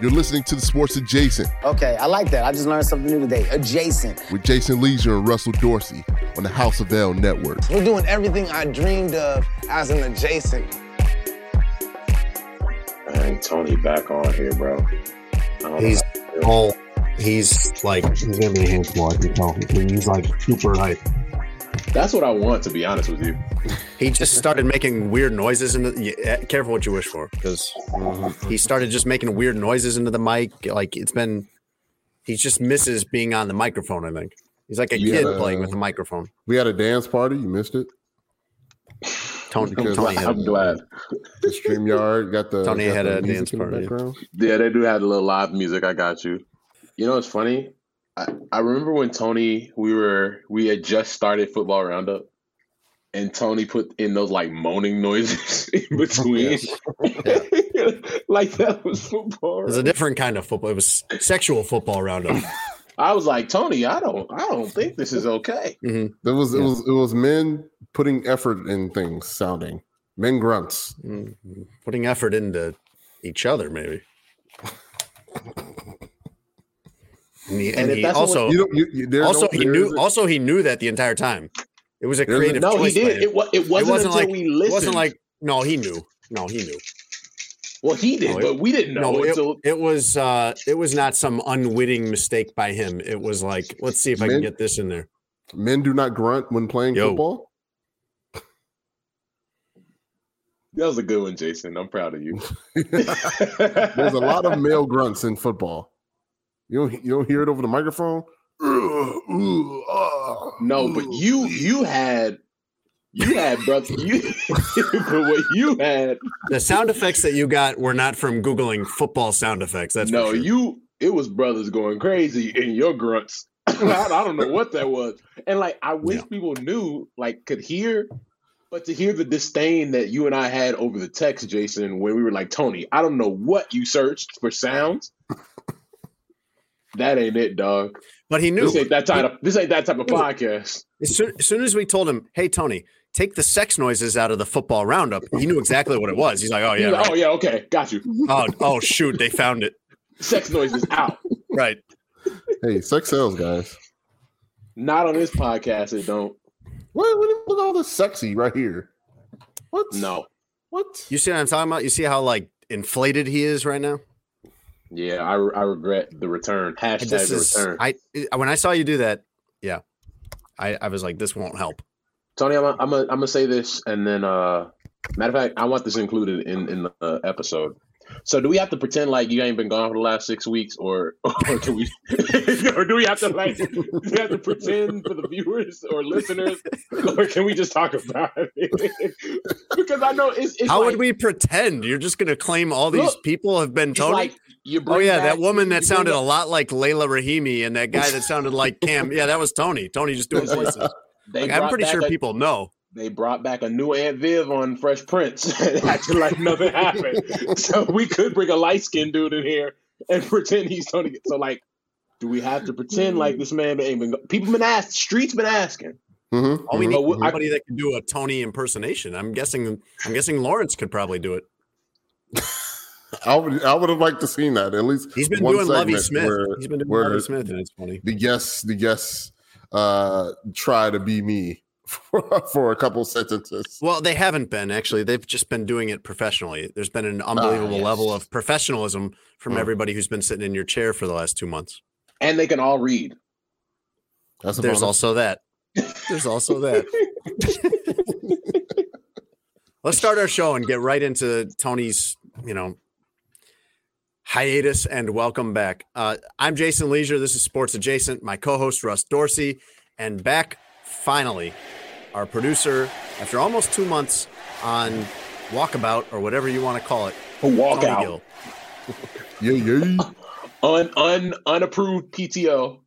You're listening to the Sports Adjacent Okay, I like that. I just learned something new today. Adjacent. with Jason Lieser and Russell Dorsey on the House of L Network. We're doing everything I dreamed of as an adjacent. Dang, Tony back on here, bro. I He's all he's like he's gonna be a handful. I can tell. He's like super hype. That's what I want, to be honest with you. He just started making weird noises in the. Yeah, eh, careful what you wish for, because he started just making weird noises into the mic. Like it's been, he just misses being on the microphone. I think he's like a kid Yeah. playing with a microphone. We had a dance party. You missed it. Tony, Tony, I'm had, glad. The StreamYard got the Tony got had the a dance in the party, yeah. Yeah, they do have a little live music. I got you. You know, it's funny. I, I remember when Tony, we were, we had just started football roundup, and Tony put in those like moaning noises in between. like that was football. it was a different kind of football. It was sexual football roundup. I was like, Tony, I don't, I don't think this is okay. It was it Yeah. was it was men putting effort in things, sounding men grunts. Mhm. Putting effort into each other, maybe. And, he, And and he that's what- also You don't. You, you, there's also no, he knew isn't- also he knew that the entire time. It was a There's a- creative No, he choice. by did. him. It, wa- it wasn't, until like we listened. it wasn't like no, he knew. No, he knew. well, he did, No, it- but we didn't know No, it, until it was uh it was not some unwitting mistake by him. It was like, let's see if I can get this in there. men do not grunt when playing Yo. football. that was a good one, Jason. I'm proud of you. There's a lot of male grunts in football. You don't you don't hear it over the microphone. Ugh, ooh, No, but you you had you had brother you but what you had The sound effects that you got were not from googling football sound effects. That's no sure. you it was brothers going crazy in your grunts. I, I don't know what that was, and like I wish Yeah. people knew like could hear, but to hear the disdain that you and I had over the text, Jason, when we were like Tony, I don't know what you searched for sounds. That ain't it, dog. But he knew. This ain't that type of this ain't that type of podcast. As soon, as soon as we told him, "Hey Tony, take the sex noises out of the football roundup," he knew exactly what it was. He's like, "Oh yeah, right. oh yeah, okay, got you. oh oh shoot, they found it." Sex noises out. Right. Hey, sex sells, guys. Not on this podcast. It don't. What, what look all this sexy right here? What? No. What? You see what I'm talking about? You see how like inflated he is right now? Yeah, I, I regret the return. Hashtag This the is return. I when I saw you do that, yeah, I, I was like, this won't help. Tony, I'm I'm I'm gonna say this, and then uh, matter of fact, I want this included in in the uh, episode. So, do we have to pretend like you ain't been gone for the last six weeks, or or can we, or do we have to like do we have to pretend for the viewers or listeners, or can we just talk about it? because I know it's, it's How like, would we pretend? You're just gonna claim all these Look, people have been Tony? like you oh yeah, back- that woman that sounded up- a lot like Laila Rahimi, and that guy that sounded like Cam. Yeah, that was Tony. Tony just doing voices. They Like, I'm pretty sure a- people know. they brought back a new Aunt Viv on Fresh Prince, acting like nothing happened. So we could bring a light skinned dude in here and pretend he's Tony. So like, do we have to pretend like this man ain't been? People been asked, streets been asking. Mm-hmm. All we need But is we- I- somebody that can do a Tony impersonation. I'm guessing. I'm guessing Lawrence could probably do it. I would I would have liked to seen that at least. He's been one doing Lovie segment Smith. where- He's been doing Lovie Smith, and it's funny. the guests the guests uh, try to be me for, for a couple sentences. Well, they haven't been actually. They've just been doing it professionally. There's been an unbelievable yes. level of professionalism from Mm. everybody who's been sitting in your chair for the last two months. And they can all read. That's a There's bonus. also that. There's also that. Let's start our show and get right into Tony's, you know, hiatus and welcome back. Uh, I'm Jason Lieser. This is Sports Adjacent. My co-host Russ Dorsey, and back finally, our producer after almost two months on walkabout or whatever you want to call it. Walk Tony out. Gill. yeah, yeah. Un, un unapproved PTO.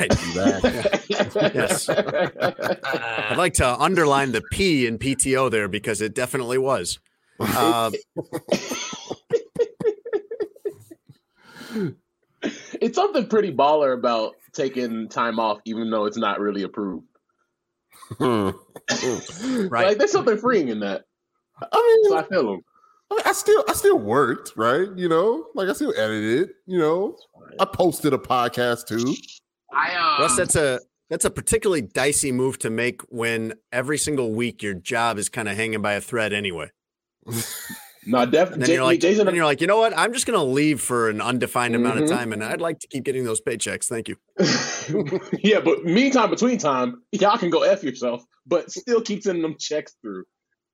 Right. Yes. I'd like to underline the P in PTO there because it definitely was. Uh, it's something pretty baller about taking time off, even though it's not really approved. Hmm. right. Like there's something freeing in that. I So mean, I feel them. I mean, I still, I still worked, right? You know, like I still edited. You know, I posted a podcast too. I um, Russ, that's a that's a particularly dicey move to make when every single week your job is kind of hanging by a thread anyway. no, And definitely. then you're like, Jason, then you're like, you know what? I'm just gonna leave for an undefined amount of Mhm. time, and I'd like to keep getting those paychecks. Thank you. yeah, but meantime, between time, y'all can go f yourself, but still keep sending them checks through.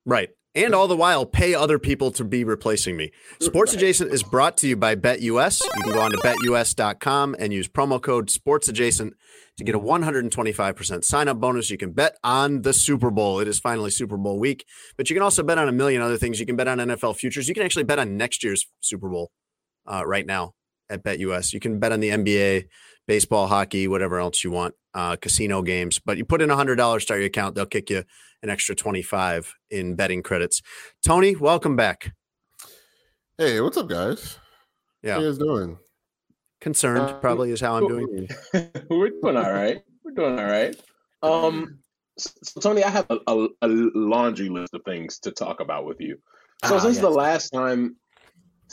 Right. And all the while, pay other people to be replacing me. Sports Adjacent is brought to you by BetUS. You can go on to betus.com and use promo code Sports Adjacent to get a 125% sign up bonus. You can bet on the Super Bowl. It is finally Super Bowl week, but you can also bet on a million other things. You can bet on NFL futures. You can actually bet on next year's Super Bowl uh, right now at BetUS. You can bet on the NBA, baseball, hockey, whatever else you want, uh, casino games. But you put in $100, start your account, they'll kick you an extra 25 in betting credits. Tony, welcome back. Hey, what's up, guys? Yeah. How you guys doing? Concerned Uh, probably is how I'm doing. We're doing all right. We're doing all right. Um, so Tony, I have a, a, a laundry list of things to talk about with you. So Ah, since the last time,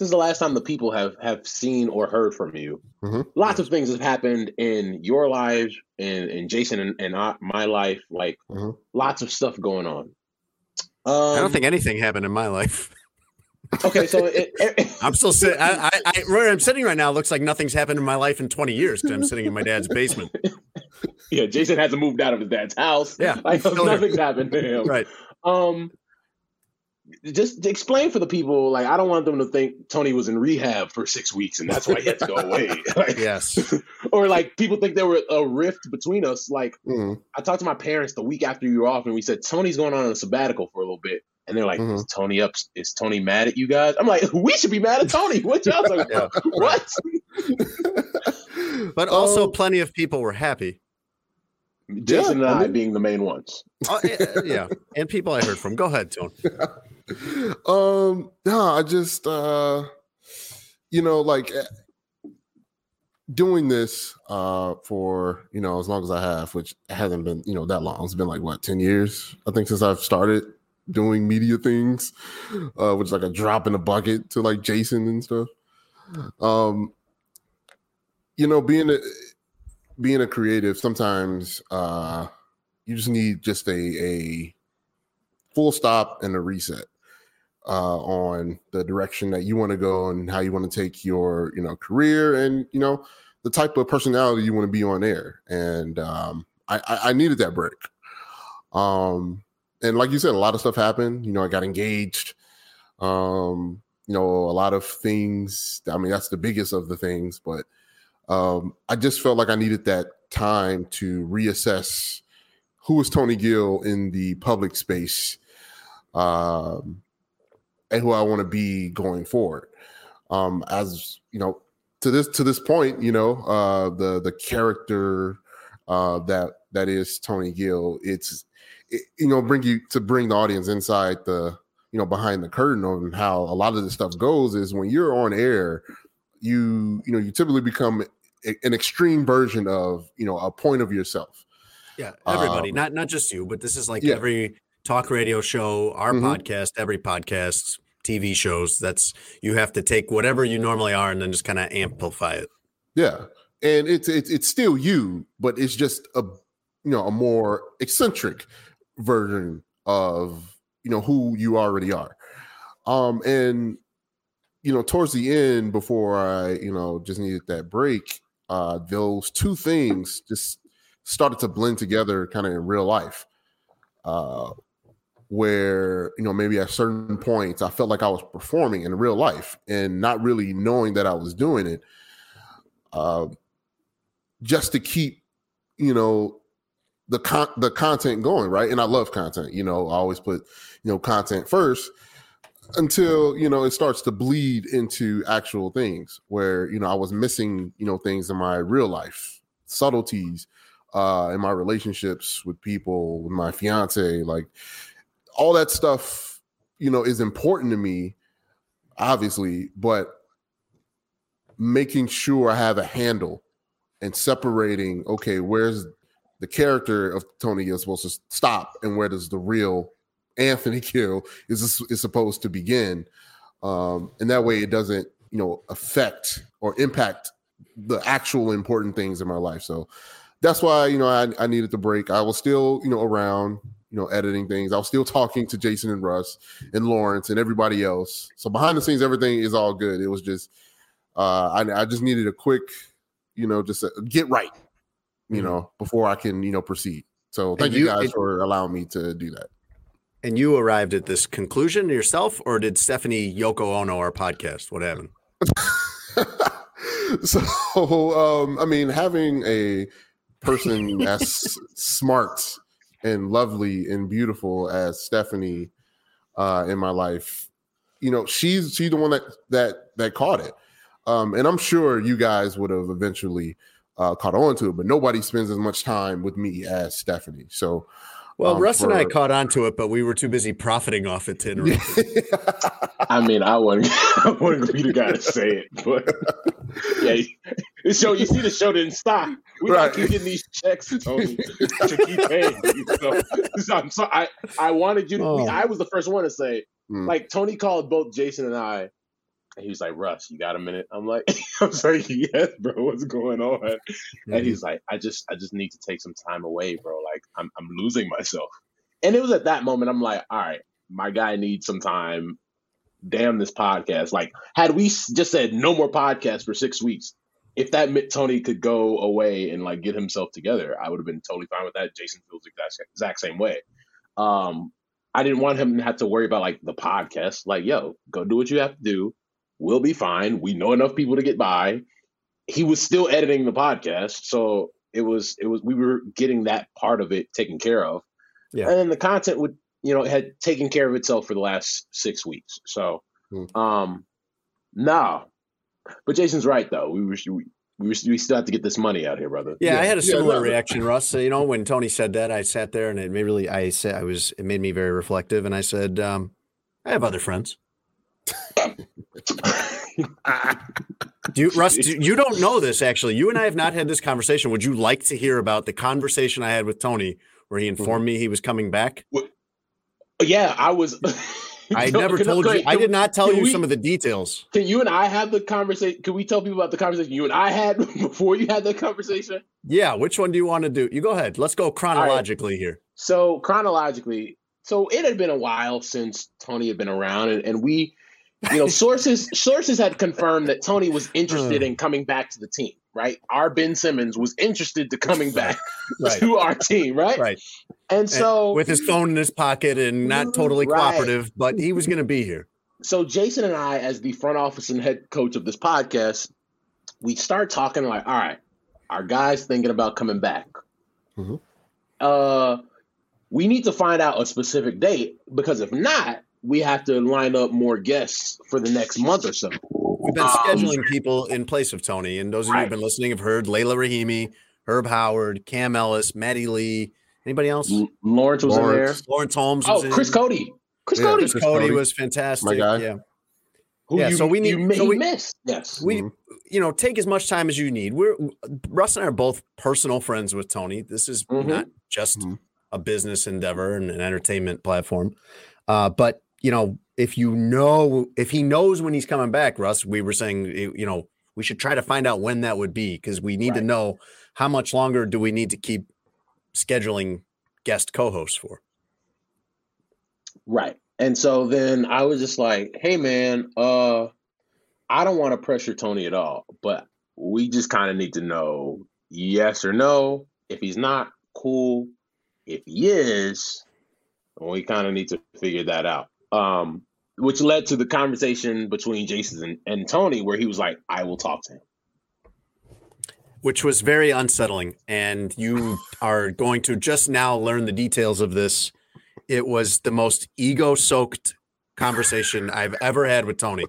since the last time the people have have seen or heard from you, Mhm. lots of things have happened in your lives and in Jason and, and I, my life. Like Mhm. lots of stuff going on. Um, I don't think anything happened in my life. Okay, so it, it- I'm still sitting. I, I, I, where I'm sitting right now looks like nothing's happened in my life in 20 years because I'm sitting in my dad's basement. yeah, Jason hasn't moved out of his dad's house. Yeah, like nothing's happened to him. Right. Um, just explain for the people. Like, I don't want them to think Tony was in rehab for six weeks and that's why he had to go away. Like, Yes. or like people think there were a rift between us. Like, Mhm. I talked to my parents the week after you were off, and we said Tony's going on a sabbatical for a little bit. And they're like, Mhm. "Is Tony up? Is Tony mad at you guys?" I'm like, "We should be mad at Tony. What y'all talking about? What?" But also, Um, plenty of people were happy. Jason and I I mean- being the main ones. Yeah, yeah. And people I heard from. Go ahead, Tony. Um, no, I just uh you know, like eh, doing this uh for you know as long as I have, which hasn't been, you know, that long. It's been like what, 10 years, I think, since I've started doing media things, uh, which is like a drop in the bucket to like Jason and stuff. Um, you know, being a being a creative, sometimes uh you just need just a a full stop and a reset uh, on the direction that you want to go and how you want to take your you know career and you know the type of personality you want to be on air. And um, I, I needed that break. Um and like you said a lot of stuff happened. You know i got engaged. Um you know a lot of things i mean that's the biggest of the things but um i just felt like i needed that time to reassess who was tony gill in the public space. Um and who I want to be going forward. Um, as you know, to this to this point, you know, uh, the the character uh, that that is Tony Gill, it's it, you know bring you to bring the audience inside the you know behind the curtain on how a lot of this stuff goes is when you're on air, you you know you typically become a- an extreme version of you know a point of yourself. Yeah, everybody, Um, not not just you, but this is like yeah. every talk radio show, our Mhm. podcast, every podcast, TV shows. That's you have to take whatever you normally are and then just kind of amplify it. Yeah, and it's it's it's still you, but it's just a you know a more eccentric version of you know who you already are um and you know towards the end before i you know just needed that break uh those two things just started to blend together kind of in real life uh where you know maybe at certain points i felt like i was performing in real life and not really knowing that i was doing it uh just to keep you know the con- the content going right? And i love content you know i always put you know content first until you know it starts to bleed into actual things where you know i was missing you know things in my real life subtleties uh in my relationships with people with my fiance like all that stuff you know is important to me obviously but making sure i have a handle and separating okay where's the character of tony is supposed to stop and where does the real anthony gill is is supposed to begin. Um and that way it doesn't you know affect or impact the actual important things in my life. So that's why you know I, I needed to break. I was still you know around you know editing things i was still talking to jason and russ and lawrence and everybody else so behind the scenes everything is all good it was just uh i, I just needed a quick you know, just uh, get right, you Mhm. know, before I can, you know, proceed. So thank you, you- guys it- for allowing me to do that. And you arrived at this conclusion yourself, or did Stephanie Yoko Ono our podcast? What happened? so, um, I mean, having a person as smart and lovely and beautiful as Stephanie uh, in my life, you know, she's she's the one that that that caught it. Um, and I'm sure you guys would have eventually uh, caught on to it, but nobody spends as much time with me as Stephanie. So, Well, um, Russ and I caught on to it, but we were too busy profiting off it to interrupt. I mean, I wouldn't, I wouldn't be the guy to say it, but yeah, the show. You see, the show didn't stop. We Right. right. keep getting these checks, Tony, to keep paying. So, so I'm so I, I wanted you. To, Oh. I was the first one to say, Mm. like Tony called both Jason and I, and he was like, "Russ, you got a minute?" I'm like, "I was like, yes, bro. What's going on?" And he's like, "I just, I just need to take some time away, bro. Like, I'm, I'm losing myself." And it was at that moment I'm like, "All right, my guy needs some time." Damn this podcast! Like, had we just said no more podcasts for six weeks, if that meant Tony could go away and like get himself together, I would have been totally fine with that. Jason feels the exact, exact same way. Um, I didn't want him to have to worry about like the podcast. Like, yo, go do what you have to do. We'll be fine. We know enough people to get by. He was still editing the podcast, so it was it was we were getting that part of it taken care of. Yeah. And then the content would you know had taken care of itself for the last six weeks. So, Hmm. um, no, but Jason's right though. We were we, we, we still have to get this money out here, brother. Yeah, I had a similar no, no. reaction, Russ. So, you know, when Tony said that, I sat there and it made really, I said, I was, it made me very reflective. And I said, um, I have other friends. Do you, Russ, do, you don't know this actually. You and I have not had this conversation. Would you like to hear about the conversation I had with Tony where he mm-hmm. informed me he was coming back? Yeah, I was. I Can- never can- told you. can- I did not tell you we- some of the details. Can you and I have the conversation? Can we tell people about the conversation you and I had before you had that conversation? Yeah. Which one do you want to do? You go ahead. Let's go chronologically here. So chronologically, so it had been a while since Tony had been around, and, and we, you know, sources sources had confirmed that Tony was interested in coming back to the team. Right, our Ben Simmons was interested to coming back Right. to our team. Right, Right. and so With his phone in his pocket and not totally Right. cooperative, but he was going to be here. so Jason and I, as the front office and head coach of this podcast, we start talking like, all right, our guys thinking about coming back. Mhm. Uh, we need to find out a specific date because if not, we have to line up more guests for the next month or so. We've been Um, scheduling people in place of Tony, and those of you who've been listening have heard Laila Rahimi, Herb Howard, Cam Ellis, Maddie Lee. Anybody else? L- Lawrence was Lawrence. Laurence Holmes. in Was there. in. Oh, Chris Cody. Chris Yeah, Cody, Chris Chris Cody Cody. was fantastic. My guy. Yeah, who yeah, you, so we need- you, so we- missed. Yes. we Mhm. you know take as much time as you need. We're Russ and I are both personal friends with Tony. This is Mhm. not just Mhm. a business endeavor and an entertainment platform. Uh, but you know, if you know, if he knows when he's coming back, Russ, we were saying, eh, you know, we should try to find out when that would be because we need to know how much longer do we need to keep scheduling guest co-hosts for. Right. And so then I was just like, hey man, uh I don't want to pressure Tony at all, but we just kind of need to know yes or no. If he's not, cool. If he is, we kind of need to figure that out. Um, which led to the conversation between Jason and, and Tony, where he was like, I will talk to him. which was very unsettling. And you are going to just now learn the details of this. It was the most ego soaked conversation I've ever had with Tony.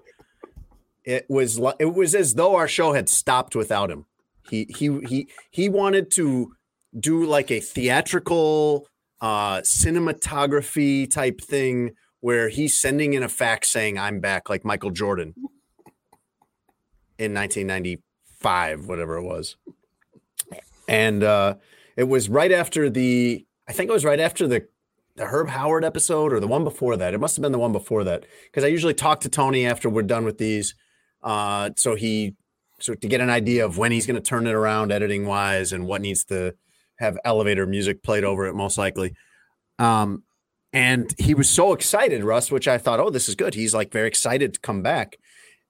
It was li- it was as though our show had stopped without him. He he he he wanted to do like a theatrical uh cinematography type thing where he's sending in a fax saying I'm back like Michael Jordan in 1995 whatever it was and uh, it was right after the I think it was right after the the Herb Howard episode or the one before that. It must have been the one before that because I usually talk to Tony after we're done with these, uh, so he so to get an idea of when he's going to turn it around editing wise and what needs to have elevator music played over it most likely. Um, and he was so excited, Russ, which I thought, oh, this is good. He's like very excited to come back.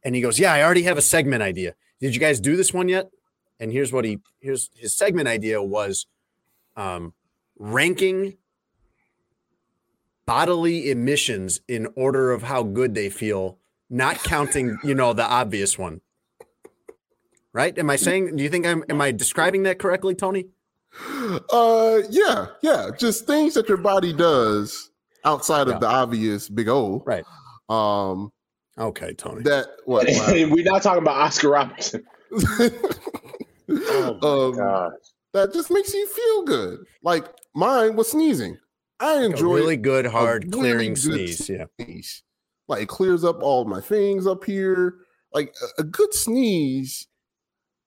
And he goes, Yeah, I already have a segment idea. Did you guys do this one yet? And here's what he here's his segment idea was um, ranking bodily emissions in order of how good they feel, not counting, you know, the obvious one. Right? Am I saying do you think I'm am I describing that correctly, Tony? Uh, yeah, yeah. Just things that your body does outside Yeah. of the obvious big O. Right. Um, Okay, Tony. that what? We're not talking about Oscar Robertson. Oh um, God. that just makes you feel good. Like mine was sneezing. I a enjoy really good, hard really clearing good sneeze. Yeah. sneeze. Like it clears up all my things up here. Like a, a good sneeze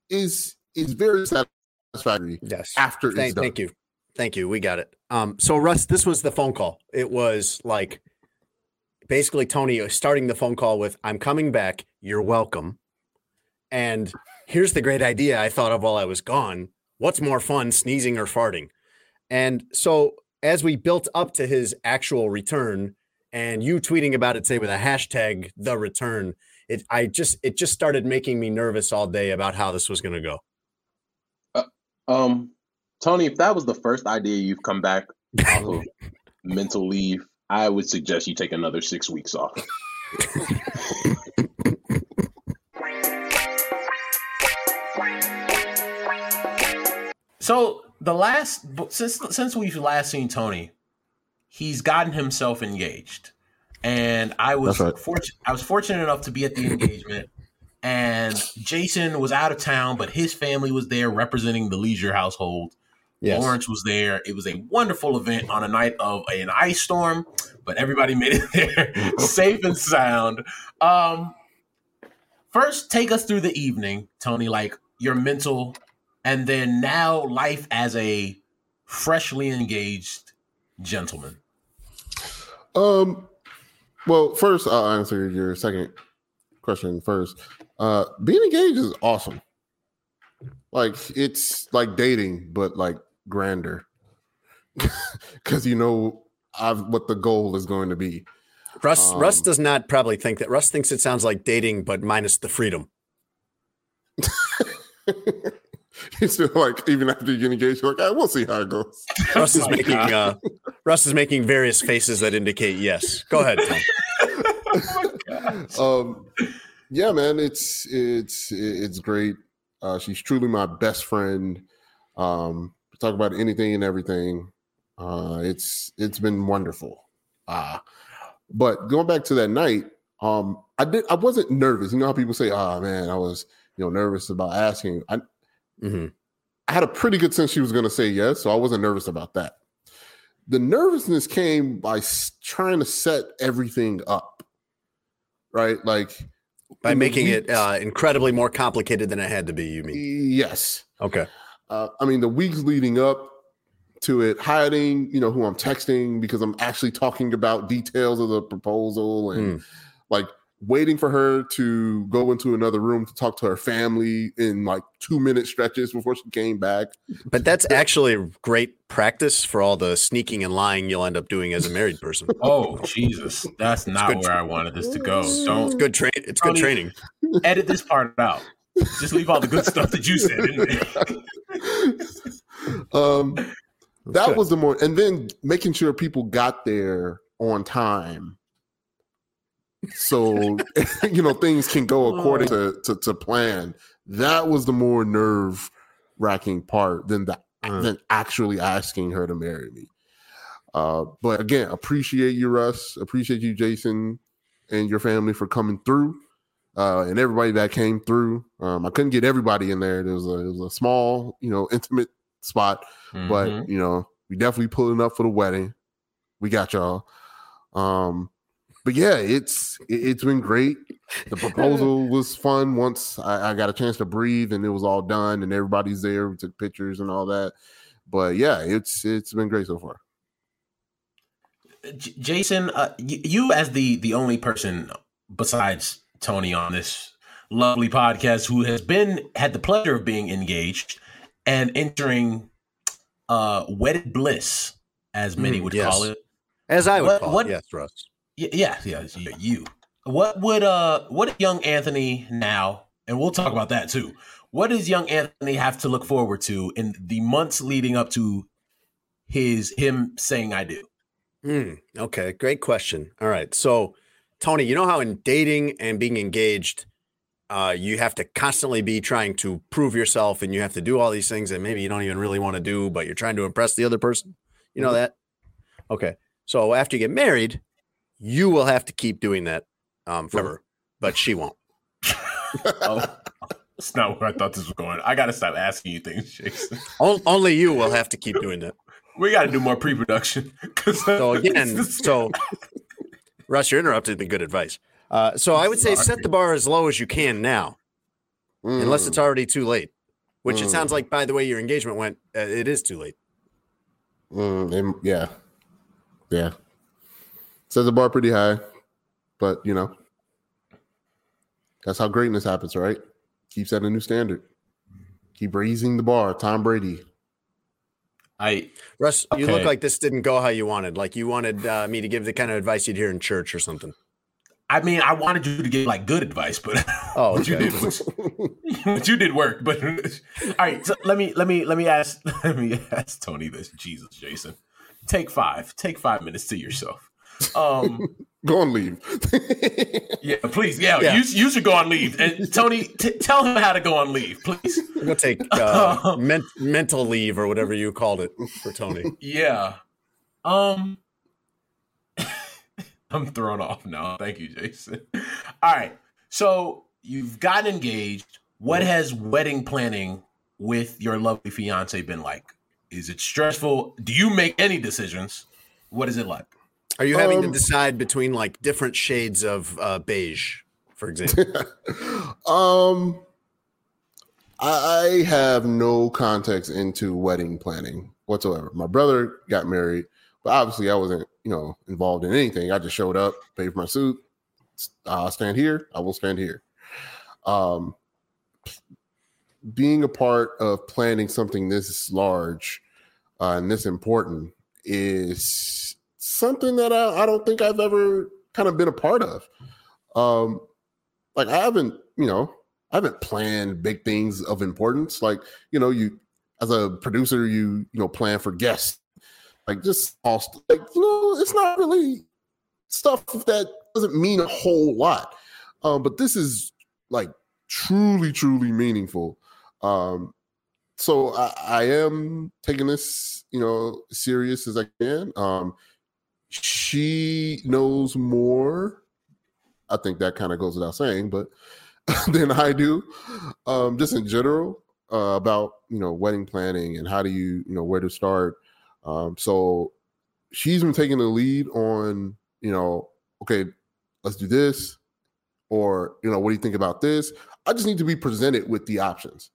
is is very satisfactory Yes. after it's Thank, done. thank you. Thank you. We got it. Um, so Russ, this was the phone call. It was like basically Tony starting the phone call with, I'm coming back. You're welcome. And here's the great idea I thought of while I was gone. What's more fun, sneezing or farting? And so as we built up to his actual return and you tweeting about it, say with a hashtag the return, it I just it just started making me nervous all day about how this was gonna go. Um, Tony, if that was the first idea you've come back off of mental leave, I would suggest you take another six weeks off. So the last since since we've last seen Tony, he's gotten himself engaged, and I was right. fortunate. I was fortunate enough to be at the engagement, and Jason was out of town, but his family was there representing the Lieser household. Yes. Lawrence was there. It was a wonderful event on a night of an ice storm, but everybody made it there safe and sound. Um, first, take us through the evening, Tony. Like your mental, and then now life as a freshly engaged gentleman. Um, well, first I'll answer your second question first. Uh, being engaged is awesome. Like it's like dating, but like grander, because you know I've what the goal is going to be. Russ Russ Um, does not probably think that. Russ thinks it sounds like dating, but minus the freedom. It's still like even after you get engaged, you're like, "Ah, we'll see how it goes. Russ is making uh, Russ is making various faces that indicate yes. Go ahead, Tom. um yeah man it's it's it's great uh she's truly my best friend um talk about anything and everything uh it's it's been wonderful uh but going back to that night um i did i wasn't nervous you know how people say oh man i was you know nervous about asking i Mhm. i had a pretty good sense she was going to say yes so i wasn't nervous about that the nervousness came by s- trying to set everything up right like By making it uh, incredibly more complicated than it had to be. You mean? yes Okay. Uh, i mean the weeks leading up to it hiding you know who i'm texting because i'm actually talking about details of the proposal and Hmm. like waiting for her to go into another room to talk to her family in like two minute stretches before she came back. But that's actually great practice for all the sneaking and lying you'll end up doing as a married person. Oh Jesus, that's not where tra- I wanted this to go. It's Don't good train. It's good training. edit this part out. Just leave all the good stuff that you said in there. um, that good. was the more, and then making sure people got there on time. So, you know, things can go according to, to, to plan. That was the more nerve wracking part than the Mm. than actually asking her to marry me. Uh, but again, appreciate you, Russ. Appreciate you, Jason, and your family for coming through, uh, and everybody that came through. Um, I couldn't get everybody in there. There was a, it was a small, you know, intimate spot, Mhm. but you know, we definitely pulling up for the wedding. We got y'all. Um, but yeah, it's it, it's been great. The proposal was fun once I, I got a chance to breathe and it was all done and everybody's there. We took pictures and all that. But yeah, it's it's been great so far. J- Jason, uh, y- you as the the only person besides Tony on this lovely podcast who has been had the pleasure of being engaged and entering uh wedded bliss, as many Mm, would yes. call it. As I would What- call what- it. Yes, Russ. Yeah, yeah, yeah, you. What would uh what young Anthony now, and we'll talk about that too. What does young Anthony have to look forward to in the months leading up to his him saying I do? Hmm, okay, great question. All right. So, Tony, you know how in dating and being engaged, uh, you have to constantly be trying to prove yourself and you have to do all these things that maybe you don't even really want to do, but you're trying to impress the other person. You know that? Okay. So, after you get married, you will have to keep doing that um, forever, but she won't. Oh, that's not where I thought this was going. I gotta stop asking you things, Jason. On- only you will have to keep doing that. We got to do more pre-production. So again, so Russ, you're interrupting the good advice. Uh, so I would say set the bar as low as you can now, unless it's already too late. Which it Mm. sounds like, by the way, your engagement went. Uh, it is too late. Mm, yeah, yeah. Set the bar pretty high, but you know, that's how greatness happens, right? Keep setting a new standard. Keep raising the bar. Tom Brady. I Russ, you look like this didn't go how you wanted. Like you wanted uh, me to give the kind of advice you'd hear in church or something. I mean, I wanted you to give like good advice, but Oh, what you did was what you did work. But all right, so let me let me let me ask let me ask Tony this. Jesus, Jason, take five. Take five minutes to yourself. Um, Go and leave. yeah, please, yeah, Yeah. You, you should go on leave. And Tony, t- tell him how to go on leave, please. Go take uh, men- mental leave or whatever you called it for Tony. Yeah. Um I'm thrown off now. Thank you, Jason. All right. So you've gotten engaged. What has wedding planning with your lovely fiance been like? Is it stressful? Do you make any decisions? What is it like? Are you having to Um, decide between like different shades of uh, beige, for example? um, I, I have no context into wedding planning whatsoever. My brother got married, but obviously I wasn't, you know, involved in anything. I just showed up, paid for my suit. I'll stand here. I will stand here. Um, being a part of planning something this large uh, and this important is something that I, I don't think I've ever kind of been a part of. Um, like I haven't, you know, I haven't planned big things of importance. Like, you know, you as a producer, you you know, plan for guests, like just all like you know, it's not really stuff that doesn't mean a whole lot. Um, but this is like truly, truly meaningful. Um, so I, I am taking this, you know, serious as I can. Um, she knows more. I think that kind of goes without saying, but than I do, um, just in general uh, about you know wedding planning and how do you you know where to start. Um, so she's been taking the lead on you know okay, let's do this, or you know what do you think about this? I just need to be presented with the options.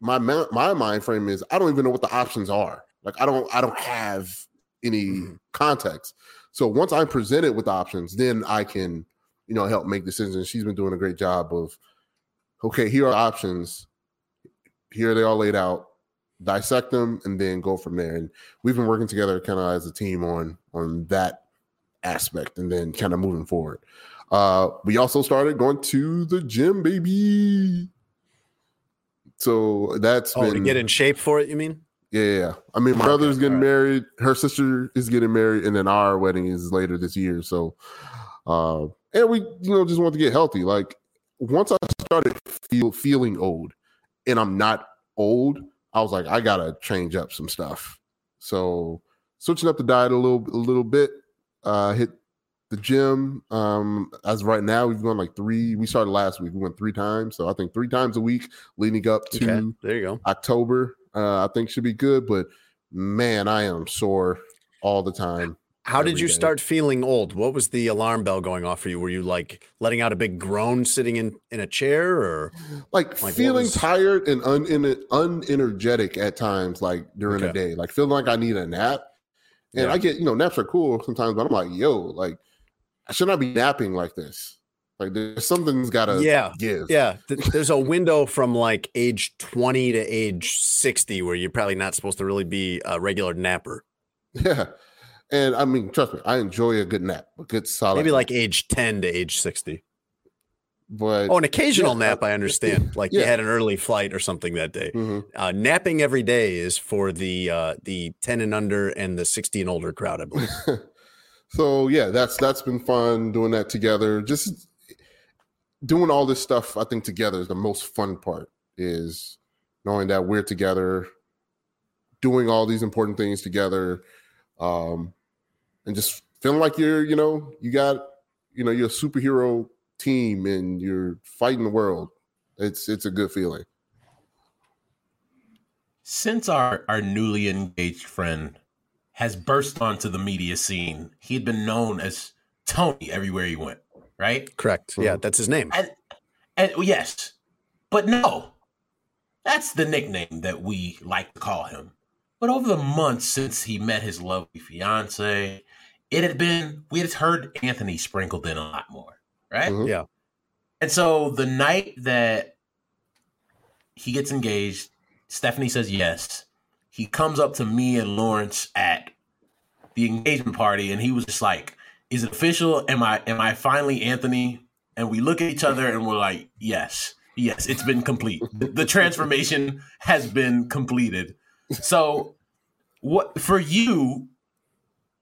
My my mind frame is I don't even know what the options are. Like I don't I don't have any context. So once I'm presented with options, then I can you know, help make decisions. She's been doing a great job of, okay, here are options. Here they all laid out. Dissect them and then go from there. And we've been working together kind of as a team on on that aspect and then kind of moving forward. Uh, we also started going to the gym, baby. So that's Oh, been to get in shape for it, you mean? Yeah, yeah. I mean, my brother's getting alright. married. Her sister is getting married, and then our wedding is later this year. So, uh, and we, you know, just want to get healthy. Like once I started feel feeling old, and I'm not old, I was like, I gotta change up some stuff. So, switching up the diet a little, a little bit. Uh, hit the gym. Um, as right now, we've gone like three. We started last week. We went three times. So I think three times a week leading up to Okay, there you go. October, uh, I think should be good. But man, I am sore all the time. How did you day. start feeling old? What was the alarm bell going off for you? Were you like letting out a big groan sitting in in a chair or Like, Like, feeling was- tired and un- unenergetic at times, like during the day, like feeling like I need a nap. And Yeah. I get, you know, naps are cool sometimes, but I'm like, yo, like, I should not be napping like this. Like, there's something's got to Yeah, give. Yeah, there's a window from like age 20 to age 60 where you're probably not supposed to really be a regular napper. Yeah. And I mean, trust me, I enjoy a good nap, a good solid. Maybe nap. like age 10 to age 60. but Oh, an occasional Yeah, nap, I understand. Like you had an early flight or something that day. Mhm. Uh, napping every day is for the uh, the 10 and under and the 60 and older crowd, I believe. so yeah, that's that's been fun doing that together. Just doing all this stuff, I think together is the most fun part. Is knowing that we're together, doing all these important things together, um, and just feeling like you're, you know, you got, you know, you're a superhero team and you're fighting the world. It's it's a good feeling. Since our, our newly engaged friend has burst onto the media scene, he had been known as Tony everywhere he went, right? Correct. Yeah, that's his name. And, and yes, but no, that's the nickname that we like to call him. But over the months since he met his lovely fiance, it had been we had heard Anthony sprinkled in a lot more, right? Mhm. Yeah. And so the night that he gets engaged, Stephanie says yes. He comes up to me and Lawrence at the engagement party, and he was just like, "Is it official? Am I am I finally Anthony?" And we look at each other and we're like, "Yes, yes, it's been complete. The, transformation has been completed." So, what for you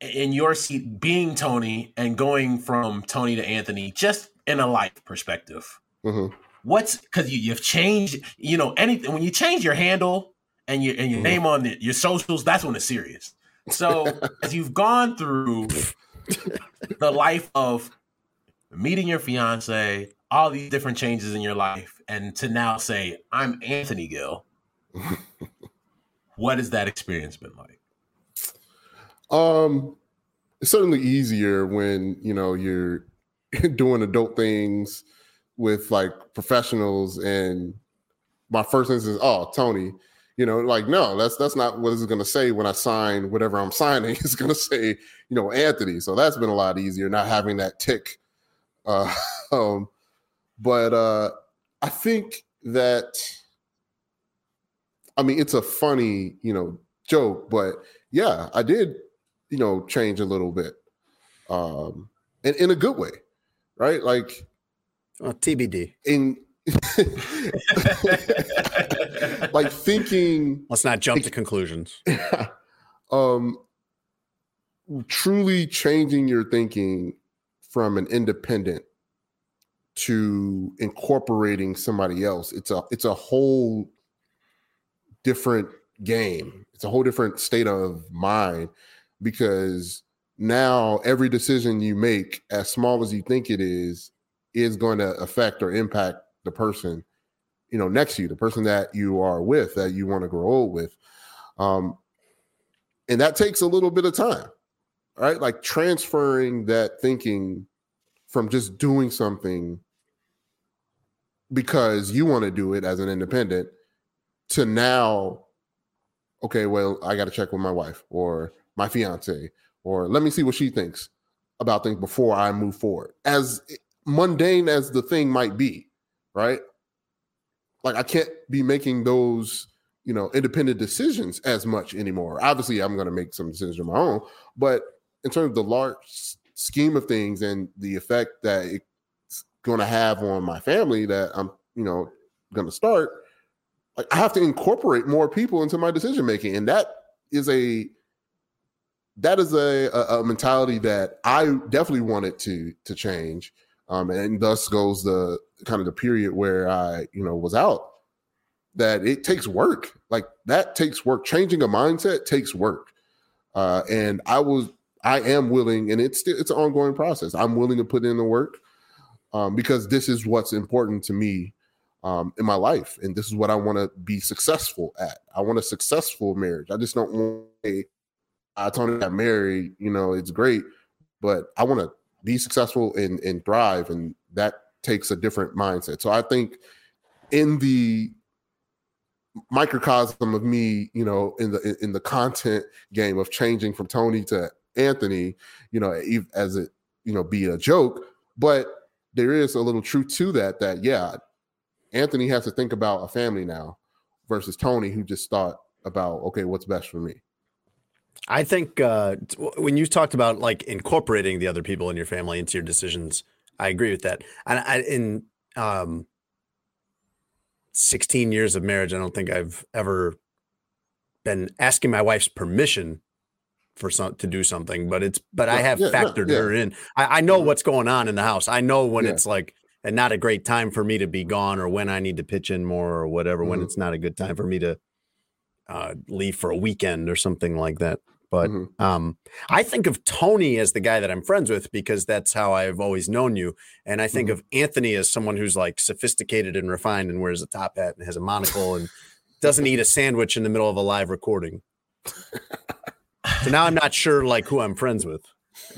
in your seat, being Tony and going from Tony to Anthony, just in a life perspective? Mhm. what's because you, you've changed you know anything when you change your handle and your and your name on the, your socials that's when it's serious so as you've gone through the life of meeting your fiance all these different changes in your life and to now say i'm anthony gill what has that experience been like Um, it's certainly easier when you know you're doing adult things with like professionals. And my first instance, oh, Tony. You know, like no, that's that's not what it's going to say when I sign whatever I'm signing. It's going to say, you know, Anthony. So that's been a lot easier not having that tick. Uh, um, but uh, I think that, I mean, it's a funny, you know, joke, but yeah, I did you know change a little bit um and in a good way right like Oh, TBD. in like thinking Let's not jump to conclusions. um truly changing your thinking from an independent to incorporating somebody else it's a it's a whole different game it's a whole different state of mind because now every decision you make as small as you think it is is going to affect or impact the person you know next to you the person that you are with that you want to grow old with. Um and that takes a little bit of time right? Like transferring that thinking from just doing something because you want to do it as an independent to now okay well i got to check with my wife or my fiance or let me see what she thinks about things before i move forward as mundane as the thing might be, right? Like I can't be making those, you know, independent decisions as much anymore. Obviously, I'm going to make some decisions of my own, but in terms of the large scheme of things and the effect that it's going to have on my family that I'm, you know, going to start, like I have to incorporate more people into my decision making, and that is a that is a, a, a mentality that I definitely wanted to to change, um, and thus goes the kind of the period where I you know was out. That it takes work, like that takes work. Changing a mindset takes work, uh, and I was I am willing, and it's it's an ongoing process. I'm willing to put in the work um, because this is what's important to me um, in my life, and this is what I want to be successful at. I want a successful marriage. I just don't want a I Tony got married. You know, it's great, but I want to be successful and and thrive, and that takes a different mindset. So I think in the microcosm of me, you know, in the in the content game of changing from Tony to Anthony, you know, as it you know be a joke, but there is a little truth to that. That yeah, Anthony has to think about a family now versus Tony, who just thought about okay, what's best for me. I think uh, when you talked about like incorporating the other people in your family into your decisions, I agree with that. And I, in um, 16 years of marriage, I don't think I've ever been asking my wife's permission for some to do something, but it's but yeah, I have yeah, factored yeah, her in. I, I, know mm-hmm. what's going on in the house. I know when it's like and not a great time for me to be gone or when I need to pitch in more or whatever, mm-hmm. when it's not a good time for me to uh, leave for a weekend or something like that. But mm-hmm. um, I think of Tony as the guy that I'm friends with because that's how I've always known you. And I think mm-hmm. of Anthony as someone who's like sophisticated and refined and wears a top hat and has a monocle and doesn't eat a sandwich in the middle of a live recording. so now I'm not sure like who I'm friends with.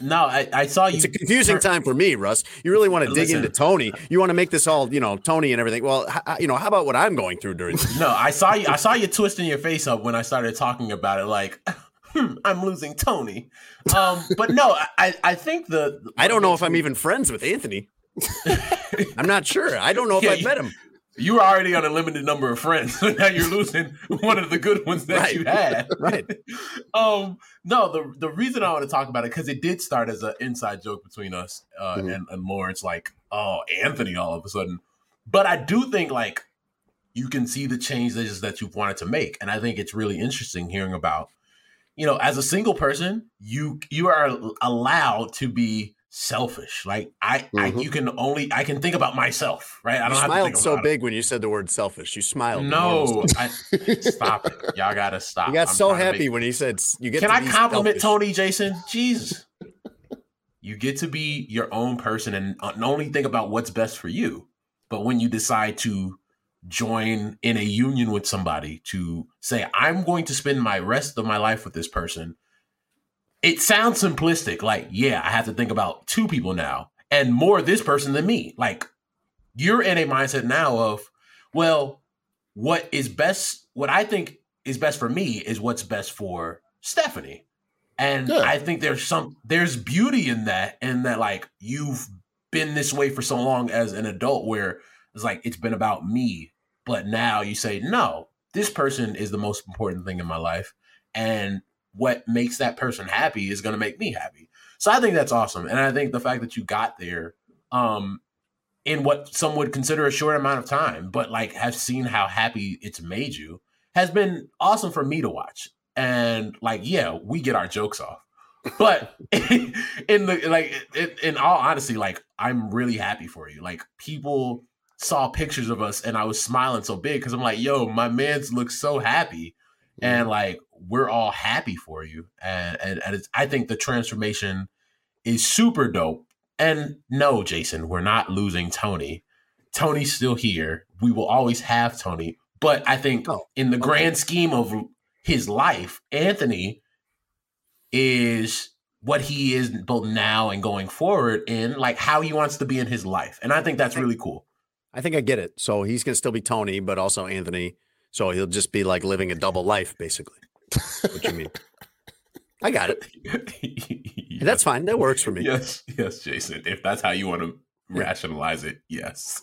No, I, I saw you. It's a confusing time for me, Russ. You really want to dig into Tony. You want to make this all, you know, Tony and everything. Well, h- you know, how about what I'm going through during this? No, I saw you. I saw you twisting your face up when I started talking about it. Like, hmm, I'm losing Tony. Um, but no, I, I think the. I don't know if I'm even friends with Anthony. I'm not sure. I don't know if yeah, I've met him you were already on a limited number of friends. So now you're losing one of the good ones that right. you had. right. Um, no, the the reason I want to talk about it because it did start as an inside joke between us uh, mm-hmm. and, and Laurence, like, oh, Anthony, all of a sudden. But I do think like you can see the changes that you've wanted to make, and I think it's really interesting hearing about. You know, as a single person, you you are allowed to be selfish. Like I, mm-hmm. I, you can only I can think about myself, right? I don't have to be. you smiled so big it. when you said the word selfish. You smiled. No, I, stop it. Y'all gotta stop. You got I'm so happy when he said you get. Can I compliment selfish. Tony Jason? Jesus, you get to be your own person and only think about what's best for you, but when you decide to join in a union with somebody to say, I'm going to spend my rest of my life with this person it sounds simplistic. Like, yeah, I have to think about two people now and more this person than me. Like, you're in a mindset now of, well, what is best, what I think is best for me is what's best for Stephanie. And yeah. I think there's some there's beauty in that, and that like you've been this way for so long as an adult where it's like it's been about me. But now you say, no, this person is the most important thing in my life. And what makes that person happy is going to make me happy. So I think that's awesome. And I think the fact that you got there um, in what some would consider a short amount of time, but like have seen how happy it's made you has been awesome for me to watch. And like, yeah, we get our jokes off. But in the like, in, in all honesty, like I'm really happy for you. Like people saw pictures of us, and I was smiling so big because I'm like, yo, my man's looks so happy, and like we're all happy for you. And, and, and I think the transformation is super dope. And no, Jason, we're not losing Tony. Tony's still here. We will always have Tony. But I think oh, in the grand scheme of his life, Anthony is what he is both now and going forward in like how he wants to be in his life. And I think that's really cool. I think I get it. So he's going to still be Tony, but also Anthony. So he'll just be like living a double life, basically what you mean? I got it. That's fine. That works for me. Yes, yes, Jason. If that's how you want to rationalize it. Yes.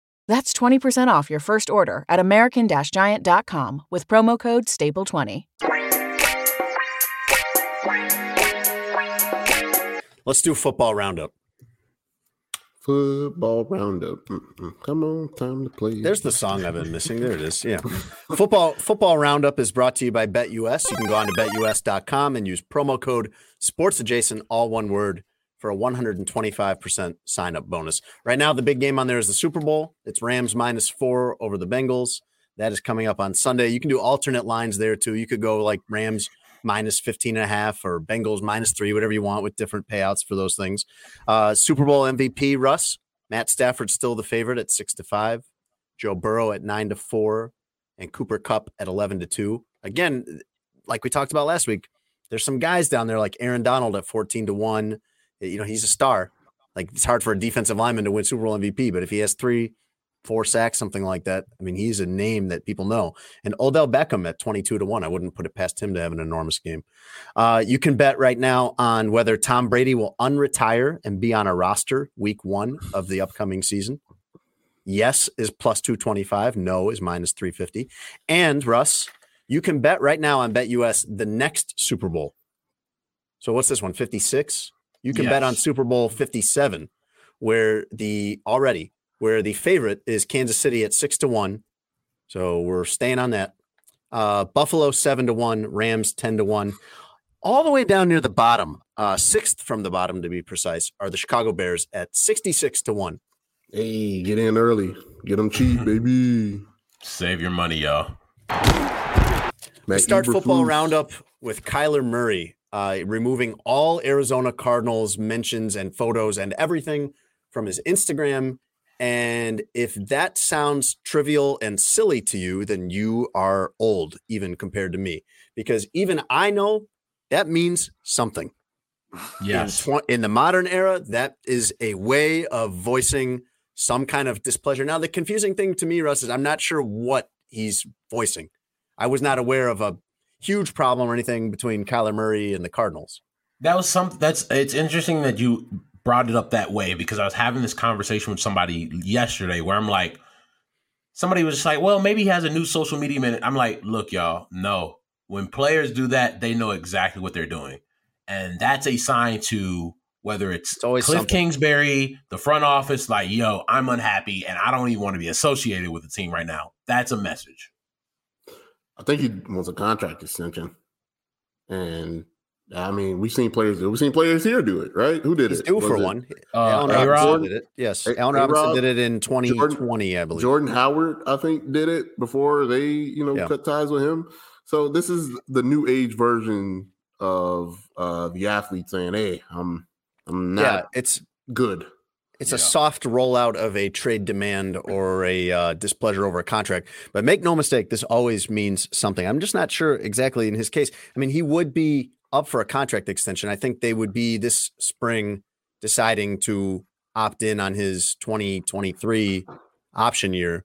That's 20% off your first order at American-Giant.com with promo code STAPLE20. Let's do football roundup. Football roundup. Mm-mm. Come on, time to play. There's the song I've been missing. There it is. Yeah. football football roundup is brought to you by BetUS. You can go on to betus.com and use promo code SportsAdjacent, all one word, for a 125% sign up bonus. Right now, the big game on there is the Super Bowl. It's Rams minus four over the Bengals. That is coming up on Sunday. You can do alternate lines there too. You could go like Rams minus 15 and a half or Bengals minus three, whatever you want with different payouts for those things. Uh, Super Bowl MVP, Russ. Matt Stafford's still the favorite at six to five. Joe Burrow at nine to four, and Cooper Kupp at 11 to two. Again, like we talked about last week, there's some guys down there like Aaron Donald at 14 to one. You know, he's a star. Like it's hard for a defensive lineman to win Super Bowl MVP, but if he has three, four sacks, something like that, I mean, he's a name that people know. And Odell Beckham at 22 to 1, I wouldn't put it past him to have an enormous game. Uh, you can bet right now on whether Tom Brady will unretire and be on a roster week one of the upcoming season. Yes is plus 225, no is minus 350. And Russ, you can bet right now on BetUS the next Super Bowl. So what's this one? 56? You can bet on Super Bowl 57, where the already where the favorite is Kansas City at six to one. So we're staying on that. Uh, Buffalo seven to one, Rams ten to one. All the way down near the bottom, uh, sixth from the bottom to be precise, are the Chicago Bears at sixty-six to one. Hey, get in early. Get them cheap, baby. Save your money, y'all. We Matt start football Eberflus. roundup with Kyler Murray uh, removing all Arizona Cardinals mentions and photos and everything from his Instagram. And if that sounds trivial and silly to you, then you are old, even compared to me, because even I know that means something. Yes. In, tw- in the modern era, that is a way of voicing some kind of displeasure. Now, the confusing thing to me, Russ, is I'm not sure what he's voicing. I was not aware of a huge problem or anything between Kyler Murray and the Cardinals. That was something that's it's interesting that you brought it up that way because I was having this conversation with somebody yesterday where I'm like, somebody was just like, well, maybe he has a new social media minute. I'm like, look, y'all, no. When players do that, they know exactly what they're doing. And that's a sign to whether it's, always Cliff something. Kingsbury, the front office, like, yo, I'm unhappy and I don't even want to be associated with the team right now. That's a message. I think he wants a contract extension. And I mean, we've seen players do. we've seen players here do it, right? Who did He's it? due for it one. Uh, Allen Robinson did it. Yes. A- Allen Robinson A-Rod, did it in 2020, I believe. Jordan Howard, I think, did it before they, you know, Yeah. cut ties with him. So this is the new age version of uh the athlete saying, Hey, I'm I'm not yeah, it's good. It's Yeah. a soft rollout of a trade demand or a uh, displeasure over a contract. But make no mistake, this always means something. I'm just not sure exactly in his case. I mean, he would be up for a contract extension. I think they would be this spring deciding to opt in on his 2023 option year.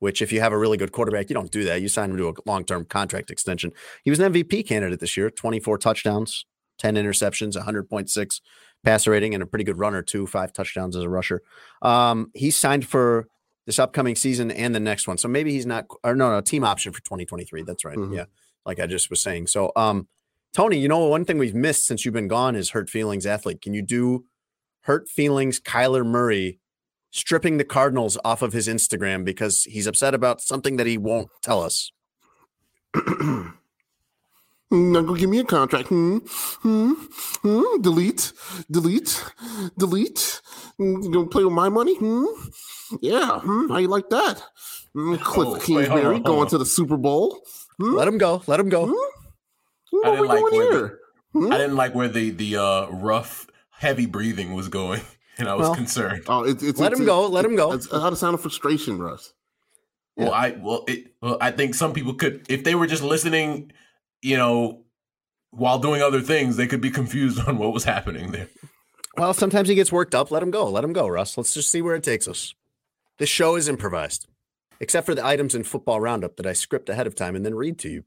which if you have a really good quarterback, you don't do that. You sign him to a long-term contract extension. He was an MVP candidate this year, 24 touchdowns, 10 interceptions, 100.6 passer rating, and a pretty good runner too, five touchdowns as a rusher. Um, he's signed for this upcoming season and the next one. So maybe he's not or no, no, team option for 2023. That's right. Mhm. Yeah. Like I just was saying. So um Tony, you know one thing we've missed since you've been gone is hurt feelings athlete. Can you do hurt feelings Kyler Murray stripping the Cardinals off of his Instagram because he's upset about something that he won't tell us? Now go give me a contract. Hmm, hmm, hmm. Delete, delete, delete. Hmm, You gonna play with my money? Hmm. Yeah. Hmm. How you like that? Hmm, Cliff Oh, wait, on, going to the Super Bowl. Hmm? Let him go. Let him go. Hmm? I What didn't we like doing where the- here? Hmm? I didn't like where the the uh, rough, heavy breathing was going, and I was Well, concerned. Oh, it's, it's, Let it's, him go. Let him go. It's out of sound of frustration, Russ. Well, I well, it, well, I think some people could, if they were just listening, you know, while doing other things, they could be confused on what was happening there. Well, sometimes he gets worked up. Let him go. Let him go, Russ. Let's just see where it takes us. This show is improvised, except for the items in football roundup that I script ahead of time and then read to you.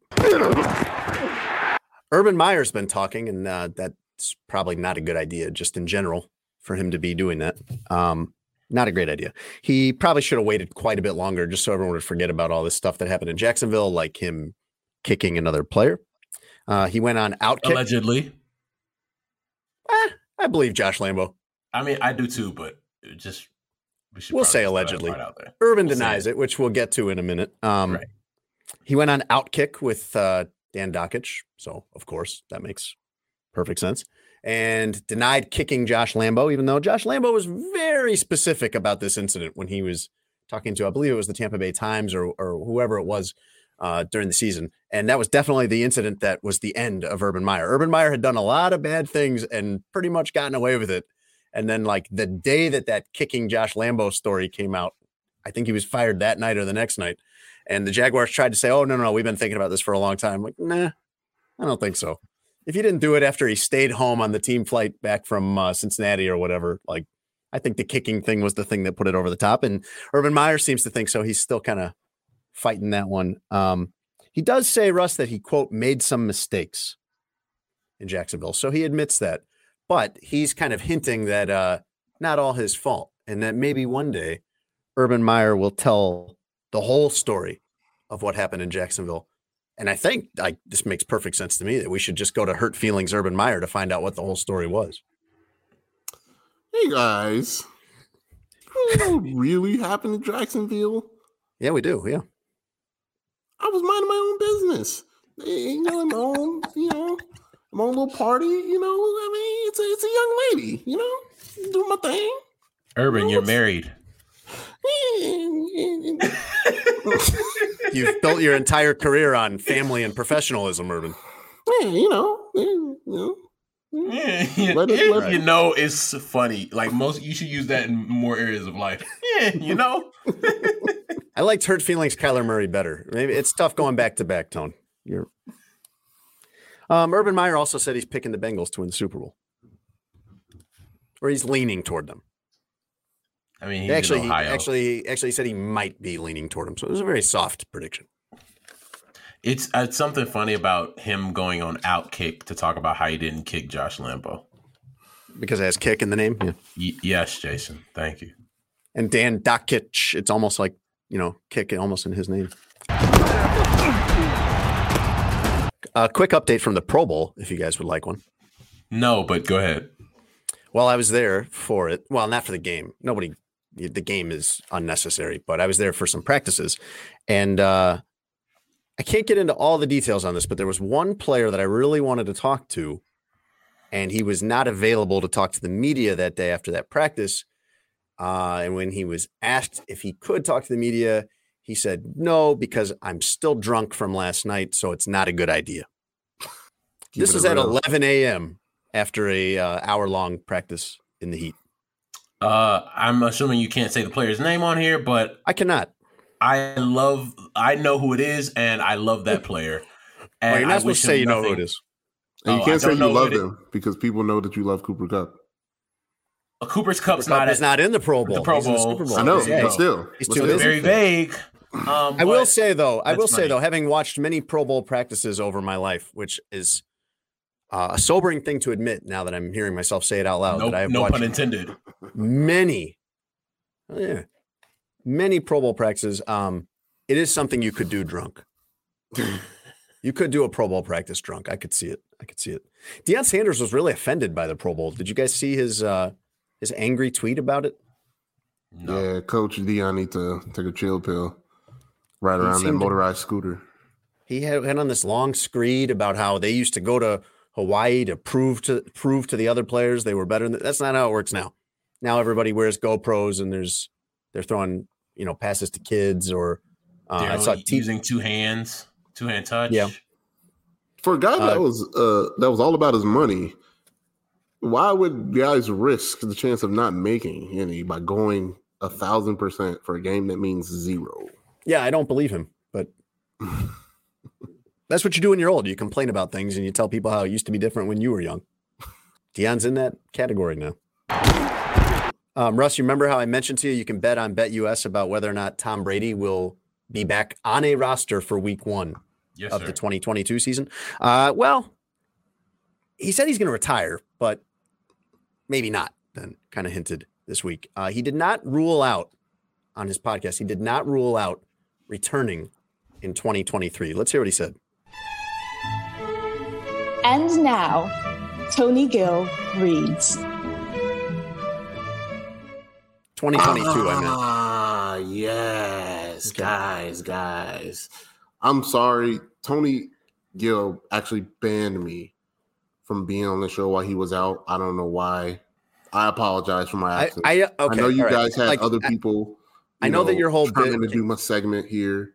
Urban Meyer's been talking, and uh, that's probably not a good idea, just in general, for him to be doing that. Um, not a great idea. He probably should have waited quite a bit longer, just so everyone would forget about all this stuff that happened in Jacksonville, like him kicking another player. Uh, he went on outkick. Allegedly, Eh, I believe Josh Lambo. I mean, I do too, but just we should We'll say just throw that allegedly. part out there. Urban We'll denies it, which we'll get to in a minute. Um, Right. He went on Outkick with uh, Dan Dakich, so of course that makes perfect sense. And denied kicking Josh Lambo, even though Josh Lambo was very specific about this incident when he was talking to, I believe it was the Tampa Bay Times or or whoever it was uh, during the season, and that was definitely the incident that was the end of Urban Meyer. Urban Meyer had done a lot of bad things and pretty much gotten away with it. And then, like the day that that kicking Josh Lambo story came out, I think he was fired that night or the next night. And the Jaguars tried to say, "Oh no, no, no, we've been thinking about this for a long time." I'm like, nah, I don't think so. If he didn't do it after he stayed home on the team flight back from uh, Cincinnati or whatever, like I think the kicking thing was the thing that put it over the top. And Urban Meyer seems to think so. He's still kind of fighting that one. Um, he does say Russ that he quote made some mistakes in Jacksonville, so he admits that. But he's kind of hinting that uh, not all his fault, and that maybe one day Urban Meyer will tell the whole story of what happened in Jacksonville. And I think like this makes perfect sense to me that we should just go to Hurt Feelings Urban Meyer to find out what the whole story was. Hey guys, you know what really happened in Jacksonville? Yeah, we do. Yeah. I was minding my own business. Eh, You know, my own, you know, my own little party. You know, I mean, it's a, it's a young lady. You know, do my thing. Urban, you're married. You've built your entire career on family and professionalism, Urban. Yeah, you know, yeah, you know. Yeah, you, Let it- let you it- know it's funny. Like most, you should use that in more areas of life. Yeah, you know. I liked Hurt Feelings Kyler Murray better. Maybe it's tough going back to back, Tone. You're um, Urban Meyer also said he's picking the Bengals to win the Super Bowl. Or he's leaning toward them. I mean, he's actually, in he, actually, actually he said he might be leaning toward him. So it was a very soft prediction. It's uh, it's something funny about him going on Outkick to talk about how he didn't kick Josh Lambo. Because it has kick in the name. Yeah. Y- yes, Jason. Thank you. And Dan Dakich, it's almost like, you know, kick almost in his name. A quick update from the Pro Bowl, if you guys would like one. No, but go ahead. Well, I was there for it. Well, not for the game. Nobody, the game is unnecessary, but I was there for some practices. And uh, I can't get into all the details on this, but there was one player that I really wanted to talk to, and he was not available to talk to the media that day after that practice. Uh, and when he was asked if he could talk to the media, he said no because I'm still drunk from last night, so it's not a good idea. this Keeping is at 11 a.m. after a uh, hour long practice in the heat. Uh, I'm assuming you can't say the player's name on here, but I cannot. I love. I know who it is, and I love that player. And Well, you're I not supposed wish to say him you know who it is. And Oh, you I can't say you love who it- him because people know that you love Cooper Kupp. Uh, Cooper's Cooper Kupp's Cup not is at, not in the Pro Bowl. the Pro He's in the Bowl. Super Bowl. I know, Yeah. but still, He's too still. busy. very vague. Um, I will say though, I that's will say funny. though, having watched many Pro Bowl practices over my life, which is uh, a sobering thing to admit now that I'm hearing myself say it out loud. no, that I have no watched pun intended. many, oh, yeah, many Pro Bowl practices. Um, it is something you could do drunk. you could do a Pro Bowl practice drunk. I could see it. I could see it. Deion Sanders was really offended by the Pro Bowl. Did you guys see his uh, his angry tweet about it? Yeah, Coach Deion need to take a chill pill. Right He around that seemed to- motorized scooter. He had went on this long screed about how they used to go to Hawaii to prove to prove to the other players they were better. That's not how it works now. Now everybody wears GoPros and there's they're throwing you know passes to kids or uh, I saw only T- using two hands, two hand touch. Yeah. For a guy that Uh, was uh that was all about his money, why would guys risk the chance of not making any by going a thousand percent for a game that means zero? yeah I don't believe him, but that's what you do when you're old. You complain about things and you tell people how it used to be different when you were young. Deion's in that category now. Um, Russ, you remember how I mentioned to you you can bet on BetUS about whether or not Tom Brady will be back on a roster for Week One Yes, of sir. the 2022 season. Uh, well, he said he's going to retire, but maybe not. Then kind of hinted this week. Uh, he did not rule out on his podcast. He did not rule out returning in 2023. Let's hear what he said. And now, Tony Gill reads. 2022. I meant. Ah, yes, guys, guys. I'm sorry, Tony Gill actually banned me from being on the show while he was out. I don't know why. I apologize for my I, absence. I, I okay, know you all right. guys had Like, other people. I know that your whole trying bit- to do my segment here.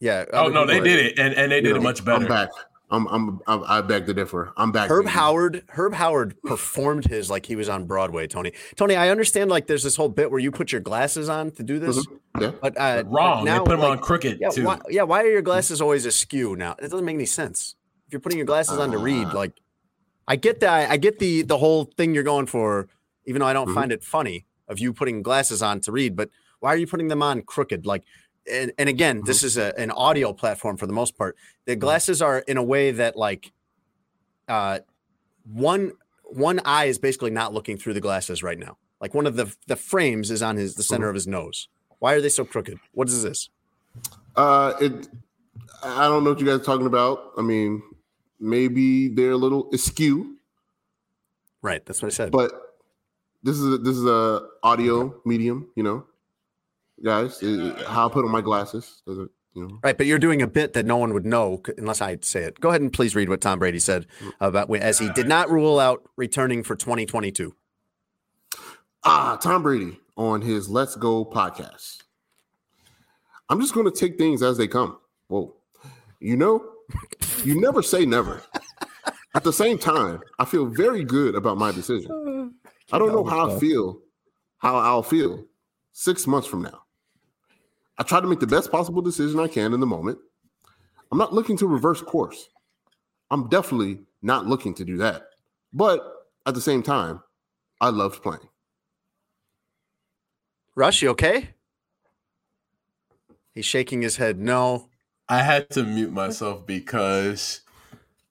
Yeah. Oh no, they did it, and, and they did know, it much better. I'm back. I'm, I'm, I'm I beg to differ. I'm back. Herb baby. Howard, Herb Howard performed his like he was on Broadway. Tony, Tony, I understand like there's this whole bit where you put your glasses on to do this, Yeah. but uh, but Wrong. now, they put them like, on crooked Yeah, too. why, yeah. Why are your glasses always askew now? It doesn't make any sense. If you're putting your glasses on to read, Ah. like, I get that. I get the the whole thing you're going for, even though I don't Mhm. find it funny of you putting glasses on to read. But why are you putting them on crooked? Like, and and again, this Mm-hmm. is a, an audio platform for the most part. The glasses are in a way that like, uh, one one eye is basically not looking through the glasses right now. Like one of the the frames is on his the center of his nose. Why are they so crooked? What is this? Uh, it. I don't know what you guys are talking about. I mean, maybe they're a little askew, Right, that's what I said. but this is a, this is a audio medium. You know, guys. Uh, How I put on my glasses does it? You know. Right, but you're doing a bit that no one would know unless I say it. Go ahead and please read what Tom Brady said about as he did not rule out returning for 2022. Ah, Tom Brady on his Let's Go podcast. I'm just going to take things as they come. Whoa. You know, you never say never. At the same time, I feel very good about my decision. I don't know how I feel, how I'll feel six months from now. I try to make the best possible decision I can in the moment. I'm not looking to reverse course. I'm definitely not looking to do that. But at the same time, I loved playing. Russ, you okay? He's shaking his head. No. I had to mute myself because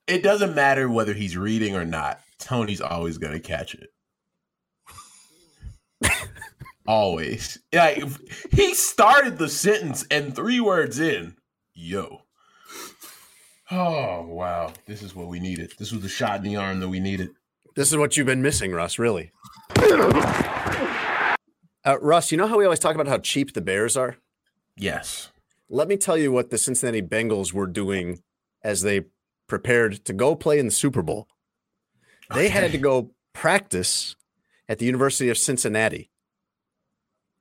it doesn't matter whether he's reading or not. Tony's always gonna catch it. always. Like he started the sentence and three words in, yo. Oh wow, this is what we needed. This was the shot in the arm that we needed. This is what you've been missing, Russ, really. Uh, Russ, you know how we always talk about how cheap the Bears are? Yes. Let me tell you what the Cincinnati Bengals were doing as they prepared to go play in the Super Bowl. They had to go practice at the University of Cincinnati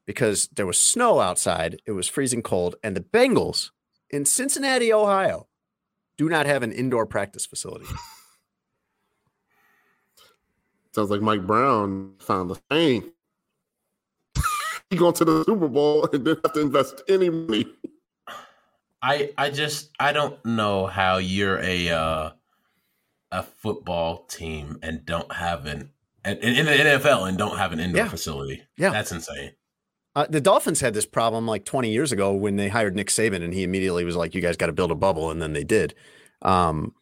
because there was snow outside, it was freezing cold, and the Bengals in Cincinnati, Ohio, do not have an indoor practice facility. Sounds like Mike Brown found the thing. he going to the Super Bowl and didn't have to invest any money. I I just I don't know how you're a uh, a football team and don't have an and in the NFL and don't have an indoor Yeah. facility. Yeah. that's insane. Uh, the Dolphins had this problem like 20 years ago when they hired Nick Saban, and he immediately was like, "You guys got to build a bubble," and then they did. Um,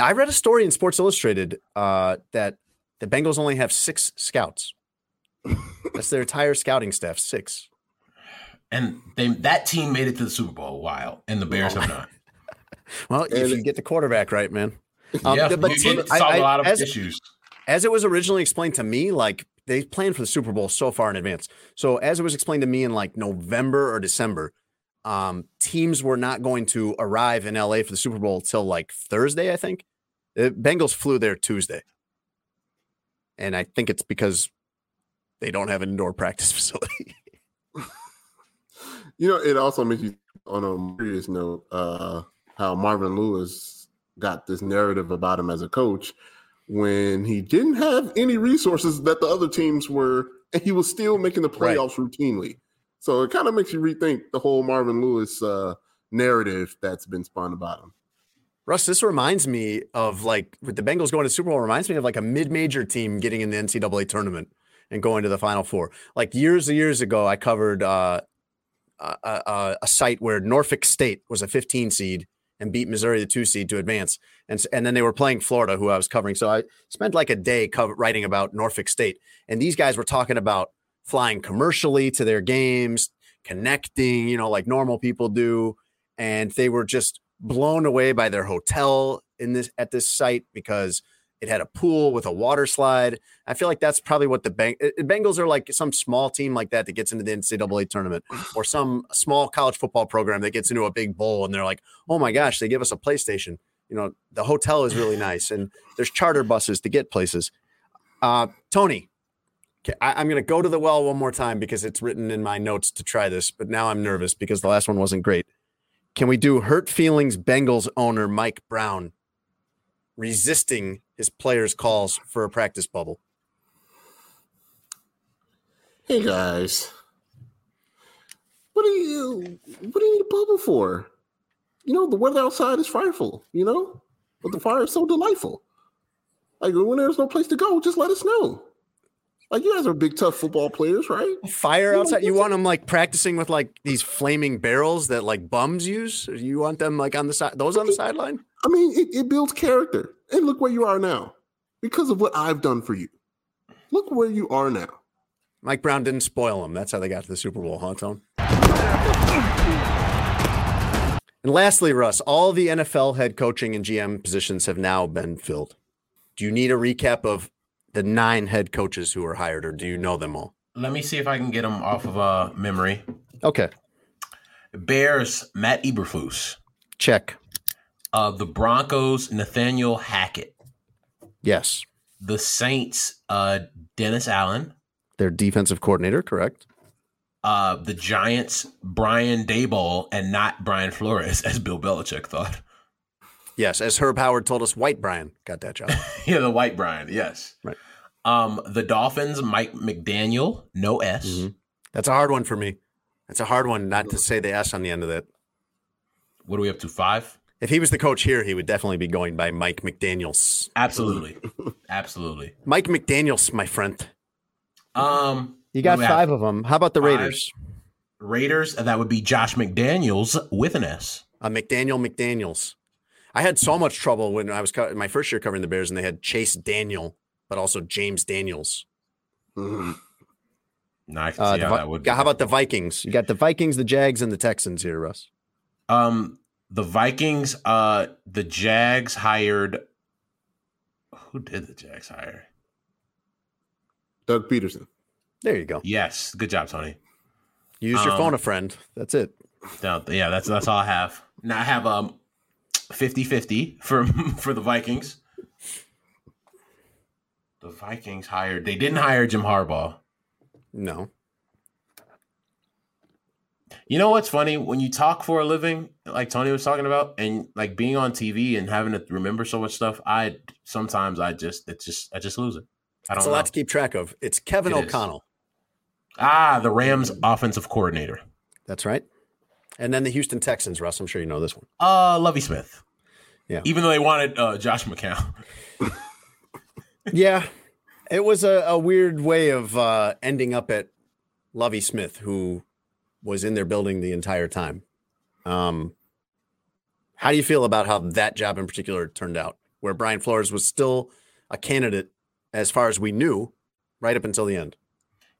I read a story in Sports Illustrated uh, that the Bengals only have six scouts. That's their entire scouting staff, six. And they that team made it to the Super Bowl a while, and the Bears have not. Well, if you get the quarterback right, man. Um, yeah, but you Tim, can I- solve I- a lot of as- issues. as it was originally explained to me, like they planned for the Super Bowl so far in advance. So as it was explained to me in like November or December, um, teams were not going to arrive in LA for the Super Bowl till like Thursday, I think. The Bengals flew there Tuesday. And I think it's because they don't have an indoor practice facility. You know, it also makes you on a serious note, uh, how Marvin Lewis got this narrative about him as a coach when he didn't have any resources that the other teams were, and he was still making the Right. playoffs routinely. So it kind of makes you rethink the whole Marvin Lewis uh, narrative that's been spun about him. Russ, this reminds me of like with the Bengals going to Super Bowl, reminds me of like a mid-major team getting in the NCAA tournament and going to the Final Four. Like years and years ago, I covered uh, a, a, site where Norfolk State was a 15 seed and beat Missouri, the two seed, to advance, and and then they were playing Florida, who I was covering. So I spent like a day writing about Norfolk State, and these guys were talking about flying commercially to their games, connecting, you know, like normal people do, and they were just blown away by their hotel in this at this site because it had a pool with a water slide. I feel like that's probably what the Beng- uh, Bengals are like some small team like that that gets into the NCAA tournament or some small college football program that gets into a big bowl and they're like, oh my gosh, they give us a PlayStation. You know, the hotel is really nice and there's charter buses to get places. Uh, Tony, I, I'm going to go to the well one more time because it's written in my notes to try this, but now I'm nervous because the last one wasn't great. Can we do hurt feelings Bengals owner Mike Brown resisting his players' calls for a practice bubble? Hey guys, what do you what do you need a bubble for? You know, the weather outside is frightful, you know, but the fire is so delightful. Like when there's no place to go, just let us know. Like you guys are big tough football players, right? Fire outside. You want them like practicing with like these flaming barrels that like bums use? You want them like on the side, those on the sideline? I mean, it, it builds character. And look where you are now because of what I've done for you. Look where you are now. Mike Brown didn't spoil them. That's how they got to the Super Bowl, huh, Tone? And lastly, Russ, all the NFL head coaching and GM positions have now been filled. Do you need a recap of the nine head coaches who were hired, or do you know them all? Let me see if I can get them off of uh, memory. Okay. Bears, Matt Eberflus. Check. Uh, the Broncos, Nathaniel Hackett. Yes. The Saints, uh, Dennis Allen. Their defensive coordinator, correct? Uh, the Giants, Brian Daboll, and not Brian Flores, as Bill Belichick thought. Yes, as Herb Howard told us, White Brian got that job. yeah, the white Brian, yes. Right. Um, the Dolphins, Mike McDaniel, no S. Mm-hmm. That's a hard one for me. That's a hard one not to say the S on the end of that. What are we up to? Five? If he was the coach here, he would definitely be going by Mike McDaniels. Absolutely. Absolutely. Mike McDaniels, my friend. Um, You got what do we have? five of them. How about the Raiders? Raiders, that would be Josh McDaniels with an S. Uh, McDaniel McDaniels. I had so much trouble when I was co- my first year covering the Bears, and they had Chase Daniel, but also James Daniels. No, I can Uh, see the how that would be. how about the Vikings? You got the Vikings, the Jags, and the Texans here, Russ. Um, the Vikings, uh, the Jags hired. Who did the Jags hire? Doug Pederson. There you go. Yes, good job, Tony. Use your Um, phone a friend. That's it. No, yeah, that's that's all I have. Now I have um 50-50 for for the Vikings. The Vikings hired. They didn't hire Jim Harbaugh. No. You know what's funny when you talk for a living, like Tony was talking about, and like being on TV and having to remember so much stuff. I sometimes I just it's just I just lose it. I It's don't a know. lot to keep track of. It's Kevin It is. O'Connell. Ah, the Rams offensive coordinator. That's right. And then the Houston Texans, Russ. I'm sure you know this one. Uh, Lovie Smith. Yeah. Even though they wanted uh, Josh McCown. yeah. It was a, a weird way of uh, ending up at Lovie Smith, who was in their building the entire time. Um, how do you feel about how that job in particular turned out, where Brian Flores was still a candidate as far as we knew, right up until the end?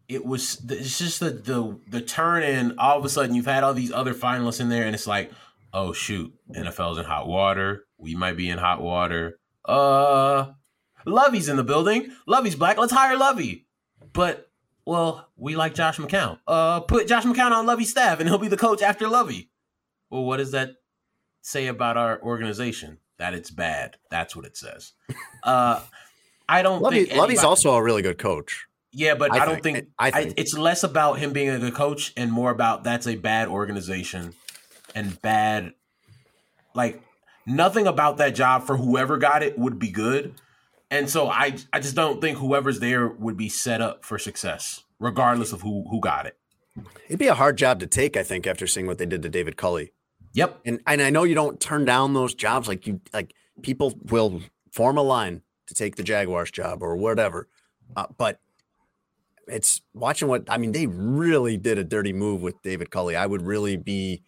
It was it's just the the the turn in all of a sudden you've had all these other finalists in there and it's like, oh shoot, NFL's in hot water. We might be in hot water. Uh Lovie's in the building. Lovie's black. Let's hire Lovie. But well, we like Josh McCown. Uh put Josh McCown on Lovie's staff and he'll be the coach after Lovie. Well, what does that say about our organization? That it's bad. That's what it says. Uh I don't Lovie, think anybody- Lovie's also a really good coach. yeah, but I I, don't think- think, I I think. it's less about him being a good coach and more about that's a bad organization and bad like nothing about that job for whoever got it would be good. And so I I just don't think whoever's there would be set up for success regardless of who who got it. It'd be a hard job to take, I think, after seeing what they did to David Culley. Yep. And and I know you don't turn down those jobs like you like people will form a line to take the Jaguars job or whatever. Uh, but it's watching what I mean, they really did a dirty move with David Culley. I would really be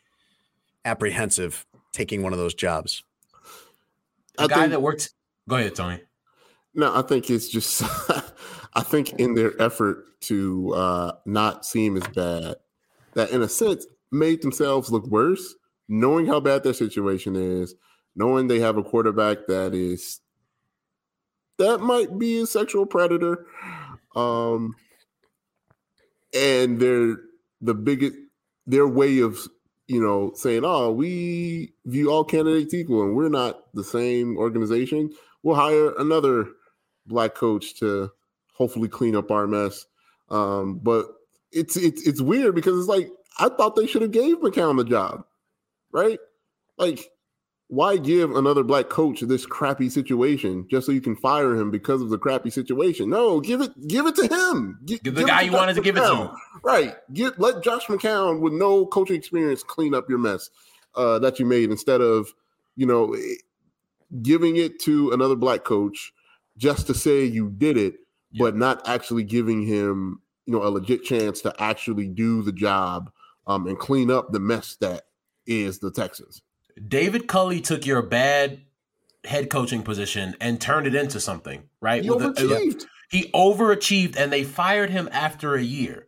apprehensive taking one of those jobs. The guy think- that worked Go ahead, Tony. No, I think it's just I think in their effort to uh not seem as bad, that in a sense made themselves look worse, knowing how bad their situation is, knowing they have a quarterback that is that might be a sexual predator. Um and they're the biggest their way of you know saying, Oh, we view all candidates equal and we're not the same organization. We'll hire another black coach to hopefully clean up our mess. Um, but it's it's it's weird because it's like I thought they should have gave McCown the job, right? Like, why give another black coach this crappy situation just so you can fire him because of the crappy situation? No, give it give it to him. Gi- Give the it guy you Josh wanted to give it to Right. Get let Josh McCown with no coaching experience clean up your mess uh, that you made instead of you know giving it to another black coach just to say you did it, but not actually giving him you know a legit chance to actually do the job um, and clean up the mess that is the Texans. David Culley took your bad head coaching position and turned it into something, right? He With a- overachieved. he overachieved, and they fired him after a year.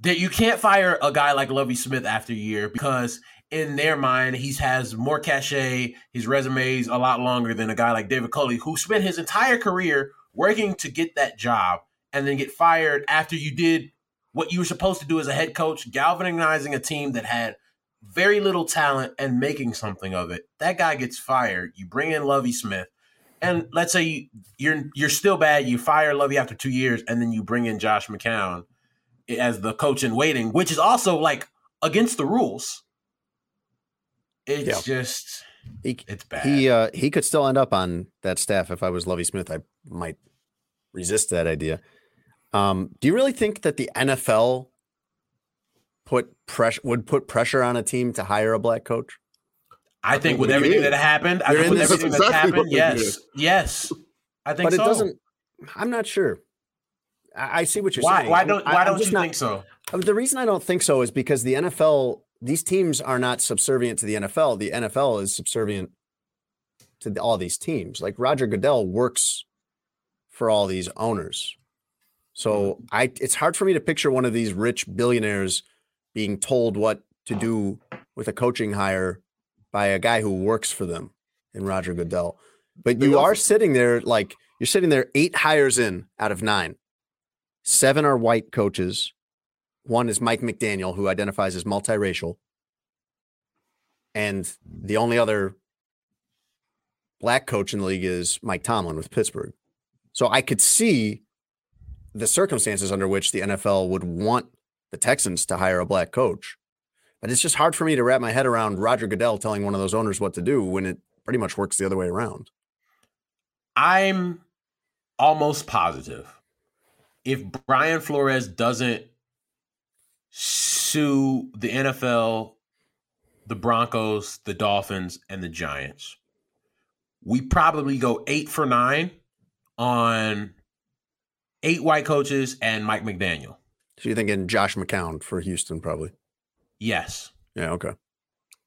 That you can't fire a guy like Lovie Smith after a year because in their mind he has more cachet. His resume is a lot longer than a guy like David Culley, who spent his entire career working to get that job and then get fired after you did what you were supposed to do as a head coach, galvanizing a team that had very little talent and making something of it. That guy gets fired. You bring in Lovie Smith, and let's say you, you're you're still bad. You fire Lovie after two years, and then you bring in Josh McCown as the coach in waiting, which is also like against the rules. It's Yeah. just He, it's bad. He uh, he could still end up on that staff if I was Lovie Smith. I might resist that idea. Um, do you really think that the NFL put pressure would put pressure on a team to hire a black coach? I think with everything did. that happened, I You're think with in this- everything That's that's exactly happened, what they yes, yes, I think But it doesn't. I'm not sure. I, I see what you're why? saying. Why don't Why I'm don't just you not- think so? Uh, The reason I don't think so is because the NFL, these teams are not subservient to the NFL. The NFL is subservient to all these teams. Like Roger Goodell works for all these owners. So mm-hmm. I it's hard for me to picture one of these rich billionaires being told what to do with a coaching hire by a guy who works for them in Roger Goodell. But you are sitting there like you're sitting there eight hires in out of nine. Seven are white coaches. One is Mike McDaniel, who identifies as multiracial. And the only other black coach in the league is Mike Tomlin with Pittsburgh. So I could see the circumstances under which the NFL would want the Texans to hire a black coach. But it's just hard for me to wrap my head around Roger Goodell telling one of those owners what to do when it pretty much works the other way around. I'm almost positive if Brian Flores doesn't sue the NFL, the Broncos, the Dolphins, and the Giants, we probably go eight for nine on eight white coaches and Mike McDaniel. So you're thinking Josh McCown for Houston, probably. Yes. Yeah. Okay.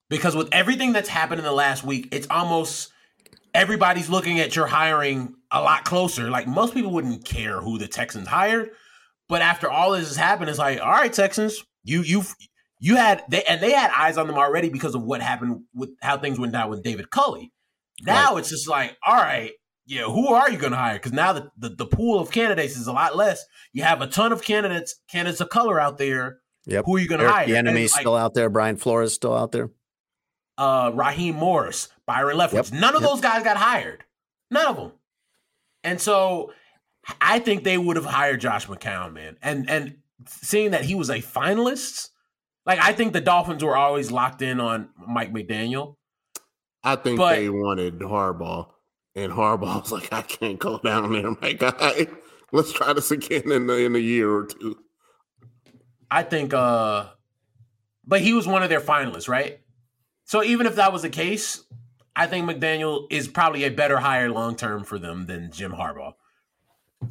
Because with everything that's happened in the last week, it's almost everybody's looking at your hiring a lot closer. Like most people wouldn't care who the Texans hired, but after all this has happened, it's like, all right, Texans, you you you had they and they had eyes on them already because of what happened with how things went down with David Culley. Now right. it's just like, all right, yeah, who are you going to hire? Because now the, the, the pool of candidates is a lot less. You have a ton of candidates, candidates of color out there. Yep. Who are you going to hire? The enemy's like, still out there. Brian Flores still out there. Uh, Raheem Morris, Byron Leftwich. Yep. None of yep. those guys got hired. None of them. And so I think they would have hired Josh McCown, man. And and seeing that he was a finalist, like I think the Dolphins were always locked in on Mike McDaniel. I think but, they wanted Harbaugh. And Harbaugh's like, I can't go down there, my guy. Let's try this again in the, in a year or two. I think, uh, but he was one of their finalists, right? So even if that was the case, I think McDaniel is probably a better hire long term for them than Jim Harbaugh.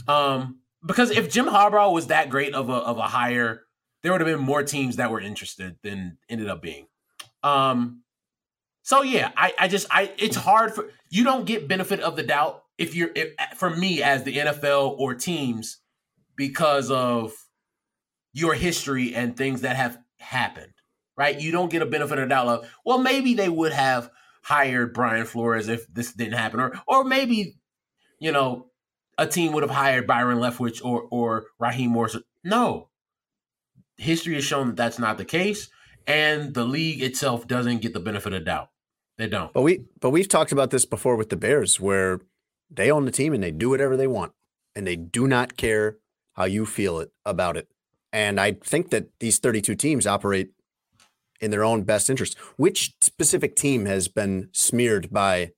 Um, because if Jim Harbaugh was that great of a of a hire, there would have been more teams that were interested than ended up being. Um, so yeah, I, I just I it's hard for you don't get benefit of the doubt if you're if, for me as the NFL or teams because of your history and things that have happened, right? You don't get a benefit of the doubt of well maybe they would have hired Brian Flores if this didn't happen, or or maybe you know a team would have hired Byron Leftwich or or Raheem Morris. No, history has shown that that's not the case, and the league itself doesn't get the benefit of doubt. They don't. But we but we've talked about this before with the Bears where they own the team and they do whatever they want and they do not care how you feel it about it. And I think that these 32 teams operate in their own best interest. Which specific team has been smeared by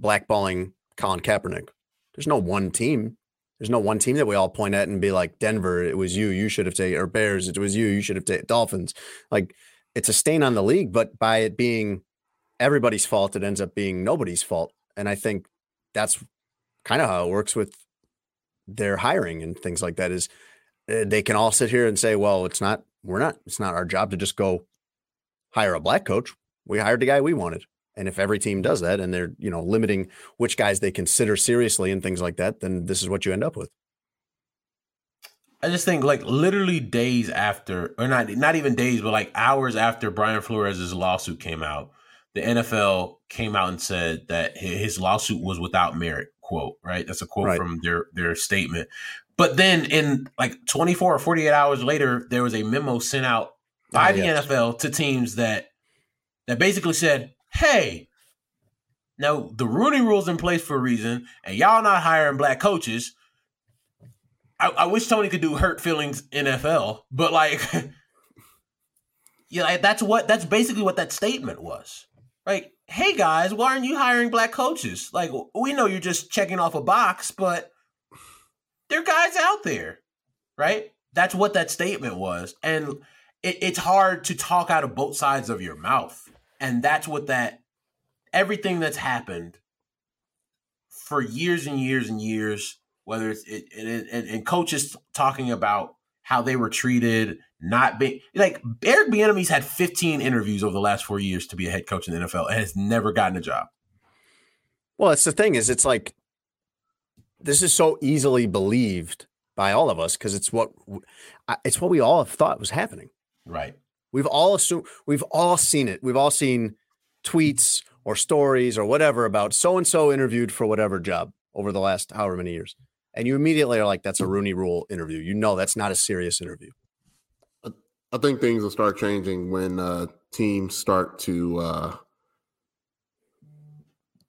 blackballing Colin Kaepernick? There's no one team. There's no one team that we all point at and be like, Denver, it was you, you should have taken, or Bears, it was you, you should have taken, Dolphins. Like, it's a stain on the league, but by it being everybody's fault, it ends up being nobody's fault. And I think that's kind of how it works with their hiring and things like that is eh, they can all sit here and say, well, it's not, we're not, it's not our job to just go hire a black coach. We hired the guy we wanted. And if every team does that and they're, you know, limiting which guys they consider seriously and things like that, then this is what you end up with. I just think like literally days after, or not not even days, but like hours after Brian Flores' lawsuit came out, the NFL came out and said that his lawsuit was without merit. Quote right? That's a quote right. from their their statement. But then in like 24 or 48 hours later, there was a memo sent out by oh, the. NFL to teams that that basically said, "Hey, now the Rooney Rule's in place for a reason, and y'all not hiring black coaches." I, I wish Tony could do hurt feelings NFL, but like, yeah, like, that's what that's basically what that statement was. Like, hey guys, why aren't you hiring black coaches? Like, we know you're just checking off a box, but there are guys out there, right? That's what that statement was. And it, it's hard to talk out of both sides of your mouth. And that's what that, everything that's happened for years and years and years, whether it's, it, it, and, and coaches talking about how they were treated, not being like Eric Bieniemy's had 15 interviews over the last four years to be a head coach in the NFL and has never gotten a job. Well, it's the thing is, it's like this is so easily believed by all of us because it's what it's what we all have thought was happening. Right. We've all assumed we've all seen it. We've all seen tweets or stories or whatever about so and so interviewed for whatever job over the last however many years and you immediately are like, that's a Rooney Rule interview. You know, that's not a serious interview. I think things will start changing when uh, teams start to uh,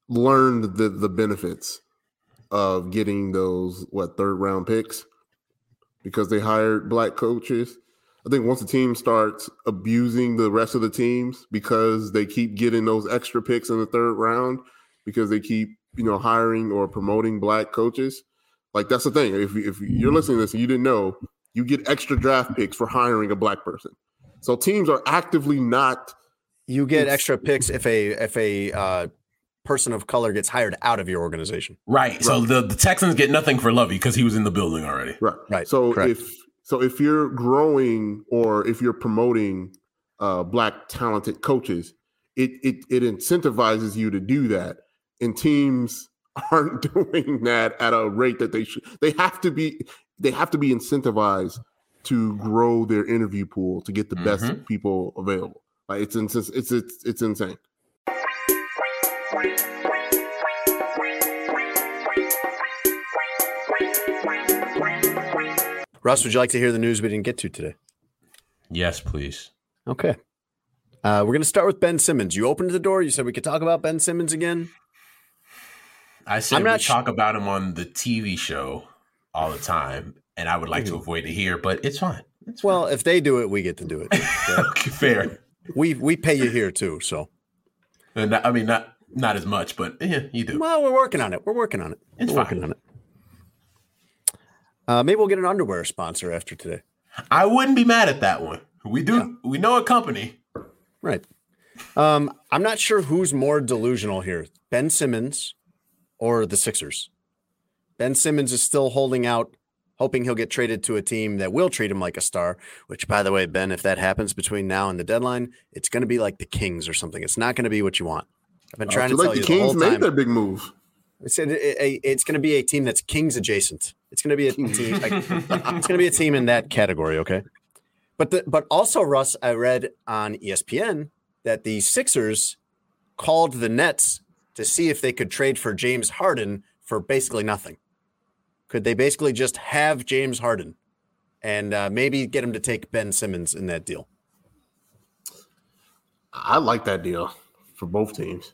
learn the the benefits of getting those what third round picks because they hired black coaches. I think once the team starts abusing the rest of the teams because they keep getting those extra picks in the third round because they keep you know hiring or promoting black coaches, like that's the thing. If if you're listening to this and you didn't know, you get extra draft picks for hiring a black person. So teams are actively not. You get extra picks if a if a uh, person of color gets hired out of your organization. Right. So the, the Texans get nothing for Lovie because he was in the building already. Right. Right. So Correct. if So if you're growing or if you're promoting uh, black talented coaches, it, it it incentivizes you to do that. And teams aren't doing that at a rate that they should. They have to be they have to be incentivized to grow their interview pool to get the best Mhm. people available. Like it's ins- it's it's it's insane. Russ, would you like to hear the news we didn't get to today? Yes, please. Okay. Uh, we're going to start with Ben Simmons. You opened the door. You said we could talk about Ben Simmons again. I said I'm we not sh- talk about him on the TV show all the time, and I would like to Mhm. avoid it here, but it's fine. Well, if they do it, we get to do it. Okay, fair. we we pay you here too, so. Not- I mean, not not as much, but yeah, you do. Well, we're working on it. We're working on it. It's we're working on it. Uh, maybe we'll get an underwear sponsor after today. I wouldn't be mad at that one. We do. We know a company. Right. Um, I'm not sure who's more delusional here, Ben Simmons or the Sixers. Ben Simmons is still holding out, hoping he'll get traded to a team that will treat him like a star. Which, by the way, Ben, if that happens between now and the deadline, it's going to be like the Kings or something. It's not going to be what you want. I've been I trying to feel tell like you the the Kings whole made time. their big move. I said it, it- it's going to be a team that's Kings adjacent. It's going to be a team. like, it's going to be a team in that category. Okay. But the, but also Russ, I read on ESPN that the Sixers called the Nets to see if they could trade for James Harden for basically nothing. Could they basically just have James Harden and uh, maybe get him to take Ben Simmons in that deal? I like that deal for both teams.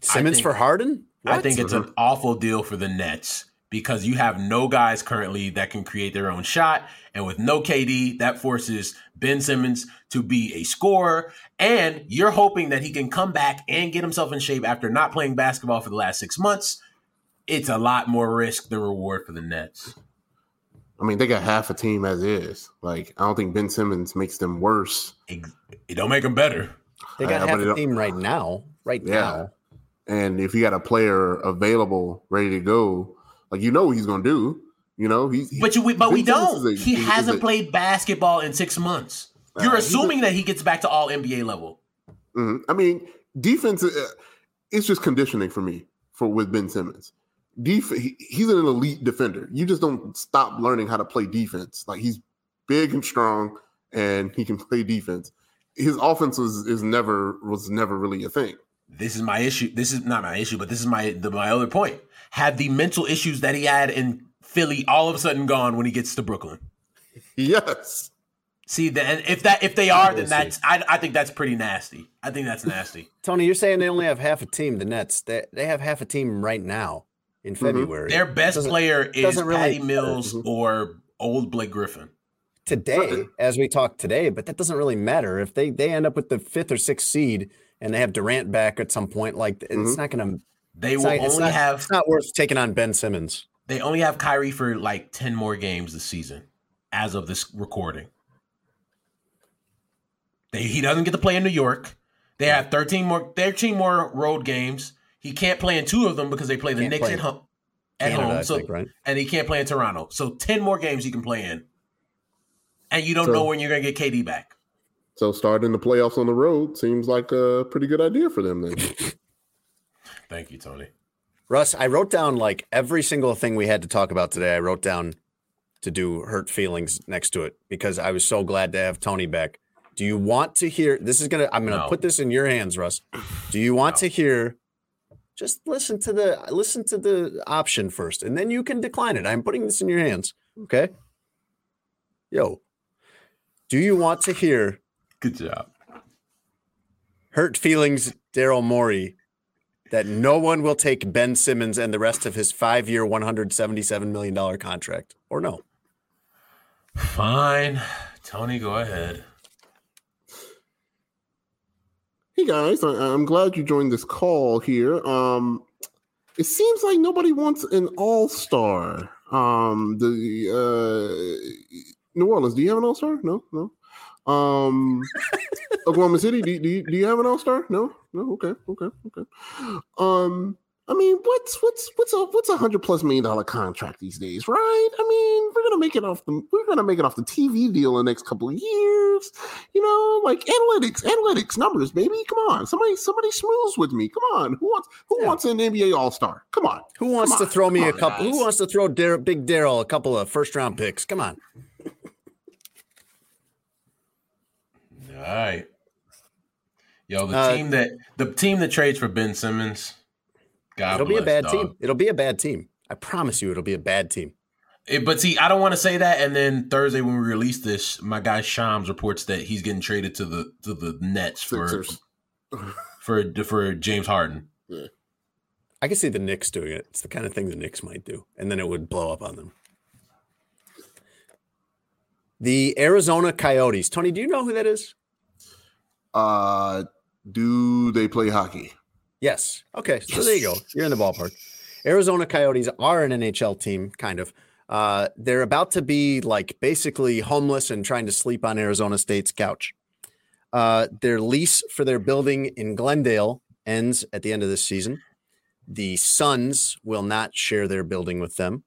Simmons think- for Harden? I think it's an awful deal for the Nets because you have no guys currently that can create their own shot. And with no KD, that forces Ben Simmons to be a scorer. And you're hoping that he can come back and get himself in shape after not playing basketball for the last six months. It's a lot more risk than reward for the Nets. I mean, they got half a team as is. Like, I don't think Ben Simmons makes them worse. It don't make them better. They got Uh, half a team right now. Right Yeah. now. And if you got a player available, ready to go, like you know what he's gonna do. You know, he's But you, but we don't. a- he hasn't a- played basketball in six months. You're he's a- assuming that he gets back to all NBA level. Mhm. I mean, defense. Uh, it's just conditioning for me for with Ben Simmons. Def- he, he's an elite defender. You just don't stop learning how to play defense. Like he's big and strong, and he can play defense. His offense was is never was never really a thing. This is my issue. This is not my issue, but this is my the, my other point. Have the mental issues that he had in Philly all of a sudden gone when he gets to Brooklyn? Yes. See, then if that if they are, then We'll that's I, I think that's pretty nasty. I think that's nasty. Tony, you're saying they only have half a team, the Nets. They, they have half a team right now in mm-hmm. February. Their best player is doesn't really Patty matter. Mills mm-hmm. or old Blake Griffin. today, as we talk today, but that doesn't really matter. If they, they end up with the fifth or sixth seed and they have Durant back at some point, like it's mm-hmm. not going to. They will only have It's not worth taking on Ben Simmons. they only have Kyrie for like ten more games this season, as of this recording. They, he doesn't get to play in New York. They have thirteen more thirteen more road games. He can't play in two of them because they play the Can't Knicks play at in home. At Canada, home, so think, right? and he can't play in Toronto. So ten more games he can play in, and you don't So- know when you're gonna get KD back. So starting the playoffs on the road seems like a pretty good idea for them then. Thank you, Tony. Russ, I wrote down like every single thing we had to talk about today. I wrote down to do hurt feelings next to it because I was so glad to have Tony back. Do you want to hear? This is gonna. I'm gonna No. put this in your hands, Russ. Do you want to hear? Just listen to the listen to the option first, and then you can decline it. I'm putting this in your hands. Okay. Yo, do you want to hear Good job. hurt feelings, Daryl Morey, that no one will take Ben Simmons and the rest of his five year, $177 million contract, or no? Fine, Tony. Go ahead. Hey guys, I, I'm glad you joined this call here. Um, it seems like nobody wants an all star. Um, the uh, New Orleans, do you have an all star? No, no. Um, Oklahoma City, do, do, you, do you have an all star? No, no. Okay, okay, okay. Um, I mean, what's what's what's a what's a hundred plus million dollar contract these days, right? I mean, we're gonna make it off the we're gonna make it off the TV deal in the next couple of years. You know, like analytics, analytics, numbers, baby. Come on, somebody somebody smooths with me. Come on, who wants who wants an NBA All Star? Come on, Who wants Come to on, throw me come a couple? Who wants to throw Dar- Big Daryl a couple of first round picks? Come on. All right. Yo, the Uh, team that the team that trades for Ben Simmons, God it'll be a bad dog. team. It'll be a bad team. I promise you, it'll be a bad team. It- but see, I don't want to say that. And then Thursday when we release this, my guy Shams reports that he's getting traded to the to the Nets for for for James Harden. I can see the Knicks doing it. It's the kind of thing the Knicks might do, and then it would blow up on them. The Arizona Coyotes. Tony, do you know who that is? Uh, do they play hockey? Yes. Okay. So there you go. You're in the ballpark. Arizona Coyotes are an NHL team, kind of. Uh, they're about to be like basically homeless and trying to sleep on Arizona State's couch. Uh, their lease for their building in Glendale ends at the end of this season. The Suns will not share their building with them.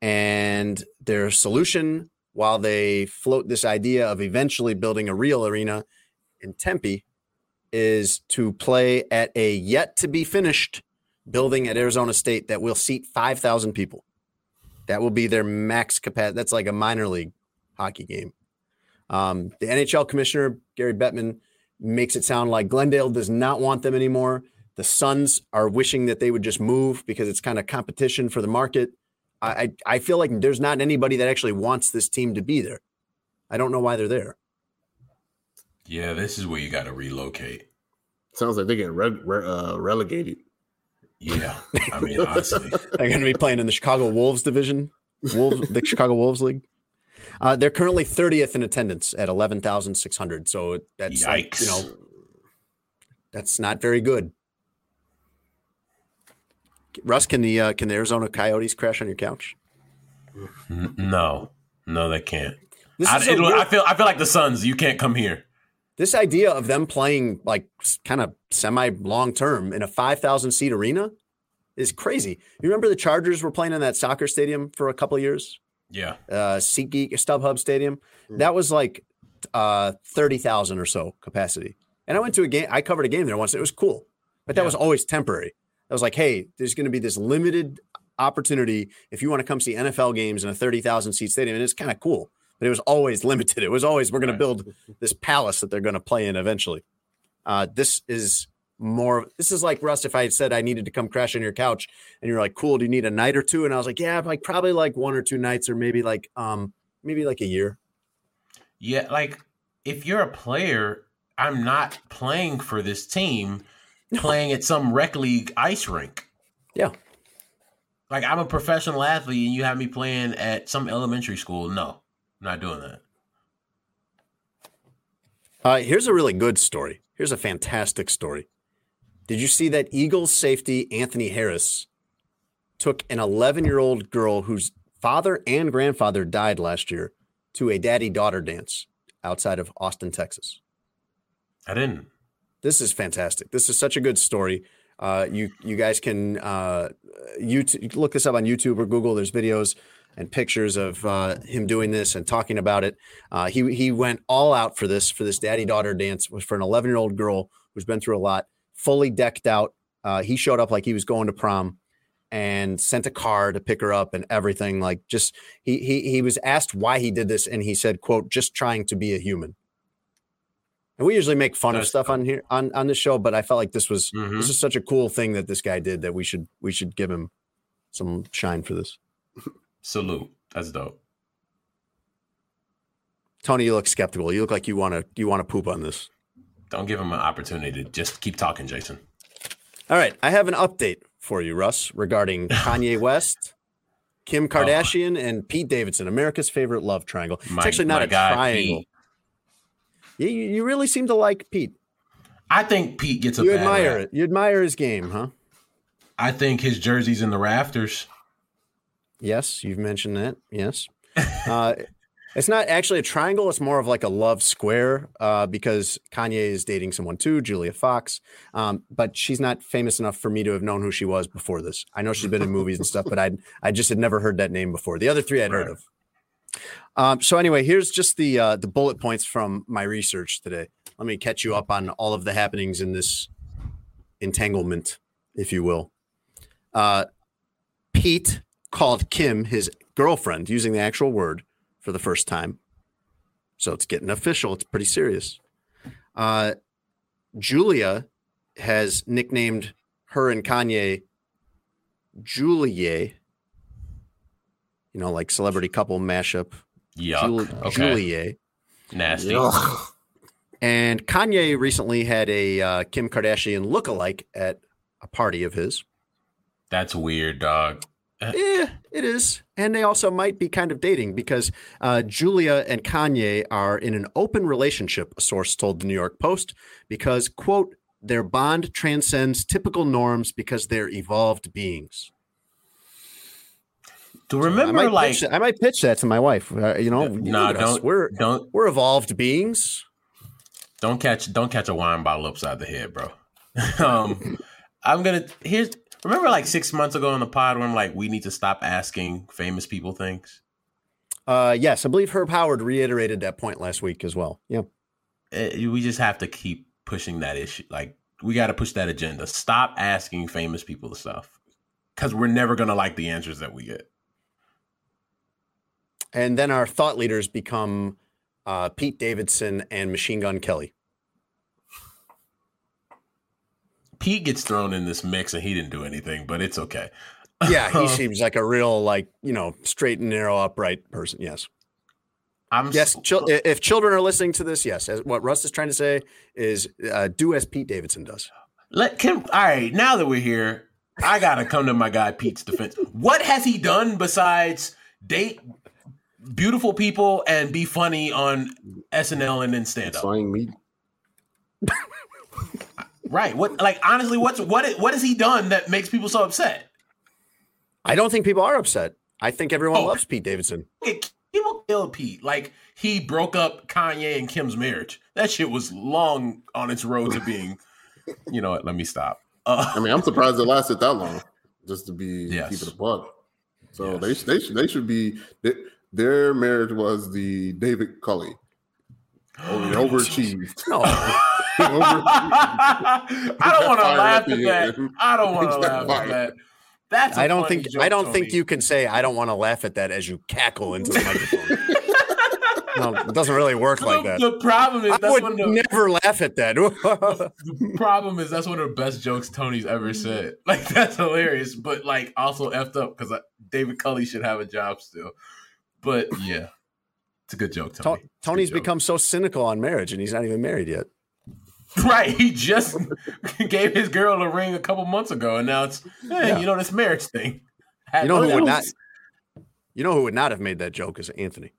And their solution, while they float this idea of eventually building a real arena in Tempe, is to play at a yet to be finished building at Arizona State that will seat 5,000 people. That will be their max capacity. That's like a minor league hockey game. Um, the NHL commissioner, Gary Bettman, makes it sound like Glendale does not want them anymore. The Suns are wishing that they would just move because it's kind of competition for the market. I, I, I feel like there's not anybody that actually wants this team to be there. I don't know why they're there. Yeah, this is where you got to relocate. Sounds like they're getting re- re- uh, relegated. Yeah, I mean honestly, They're going to be playing in the Chicago Wolves division, Wolves, the Chicago Wolves League. Uh, they're currently 30th in attendance at 11,600. So that's like, Yikes. you know, that's not very good. Russ, can the uh, can the Arizona Coyotes crash on your couch? No, no, they can't. I, it'll- weird- I feel I feel like the Suns. You can't come here. This idea of them playing like kind of semi long term in a 5,000 seat arena is crazy. You remember the Chargers were playing in that soccer stadium for a couple of years? Yeah, uh SeatGeek StubHub Stadium. That was like uh 30,000 or so capacity. And I went to a game I covered a game there once. It was cool. But that was always temporary. I was like, "Hey, there's going to be this limited opportunity if you want to come see NFL games in a 30,000 seat stadium." And it's kind of cool. But it was always limited. It was always we're going to build this palace that they're going to play in eventually. Uh this is more this is like Russ if I had said I needed to come crash on your couch and you're like cool do you need a night or two and I was like yeah like probably like one or two nights or maybe like um maybe like a year yeah. Like if you're a player, I'm not playing for this team. Playing at some rec league ice rink. Yeah. Like I'm a professional athlete, and you have me playing at some elementary school. No, I'm not doing that. uh here's a really good story here's a fantastic story did you see that Eagles safety Anthony Harris took an 11 year old girl whose father and grandfather died last year to a daddy daughter dance outside of Austin Texas I didn't. this is fantastic. This is such a good story. Uh, you you guys can uh, YouTube look this up on YouTube or Google. There's videos and pictures of uh, him doing this and talking about it. Uh, he he went all out for this for this daddy daughter dance was for an 11 year old girl who's been through a lot, fully decked out. Uh, he showed up like he was going to prom and sent a car to pick her up and everything. Like just he he he was asked why he did this and he said, "quote Just trying to be a human." And we usually make fun of That's stuff on here on, on this show, but I felt like this was Mhm. this is such a cool thing that this guy did that we should we should give him some shine for this. Salute. That's dope. Tony, you look skeptical. You look like you want to you want to poop on this. Don't give him an opportunity to just keep talking, Jason. All right, I have an update for you, Russ, regarding Kanye West, Kim oh. Kardashian, and Pete Davidson, America's favorite love triangle. My- it's actually not a triangle. Pete. You, you really seem to like Pete. I think Pete gets a You admire rap. it. You admire his game, huh? I think his jersey's in the rafters. Yes, you've mentioned that. Yes. Uh, It's not actually a triangle. It's more of like a love square uh, because Kanye is dating someone too, Julia Fox. Um, but she's not famous enough for me to have known who she was before this. I know she's been in movies and stuff, but I I just had never heard that name before. The other three I'd heard of. Um, so anyway, here's just the uh, the bullet points from my research today. Let me catch you up on all of the happenings in this entanglement, if you will. Uh, Pete called Kim his girlfriend using the actual word for the first time. So it's getting official. It's pretty serious. Uh, Julia has nicknamed her and Kanye Julie. You know, like celebrity couple mashup. Yuck. Okay. Julie. Nasty. And Kanye recently had a uh, Kim Kardashian lookalike at a party of his. That's weird, dog. Yeah, it is. And they also might be kind of dating because uh, Julia and Kanye are in an open relationship, a source told the New York Post, because, quote, their bond transcends typical norms because they're evolved beings. I remember, might, like, pitch, I might pitch that to my wife. Uh, you know, you nah, look at us. don't- We're don't- we're evolved beings. don't catch don't catch a wine bottle upside the head, bro. um, I'm gonna here's remember like six months ago on the pod when I'm like, we need to stop asking famous people things. Uh, yes, I believe Herb Howard reiterated that point last week as well. Yeah. Eh, we just have to keep pushing that issue. Like, we got to push that agenda. Stop asking famous people the stuff because we're never gonna like the answers that we get. And then our thought leaders become uh, Pete Davidson and Machine Gun Kelly. Pete gets thrown in this mix and he didn't do anything, but it's okay. Yeah, he seems like a real, like, you know, straight and narrow, upright person. Yes. I'm yes. Chil- if children are listening to this, yes. As what Russ is trying to say is uh, do as Pete Davidson does. Let Kim. All right, now that we're here, I gotta come to my guy Pete's defense. What has he done besides date beautiful people and be funny on SNL and then stand up? Slang meat. Right. What? Like honestly, what's what? What has he done that makes people so upset? I don't think people are upset. I think everyone Oh. loves Pete Davidson. It- People kill Pete. Like he broke up Kanye and Kim's marriage. That shit was long on its road to being. You know what? Let me stop. Uh, I mean, I'm surprised it lasted that long. Just to be Yes. keep it a buck. So they they should they should be they, their marriage was the David Culley. Over, overachieved. No. I don't want to laugh at at that. end. I don't want to laugh at that. That's. I I don't think I don't think you can say I don't want to laugh at that as you cackle into the microphone. no, it doesn't really work like that. The problem is I that's would one of the never laugh at that. the problem is that's one of the best jokes Tony's ever mm. said. Like that's hilarious, but like also effed up because David Culley should have a job still. But yeah, it's a good joke, Tony. To- Tony's become so cynical on marriage, and he's not even married yet. Right, he just gave his girl a ring a couple months ago, and now it's hey, Yeah. you know this marriage thing. Had You know who no would not? You know who would not have made that joke is Anthony.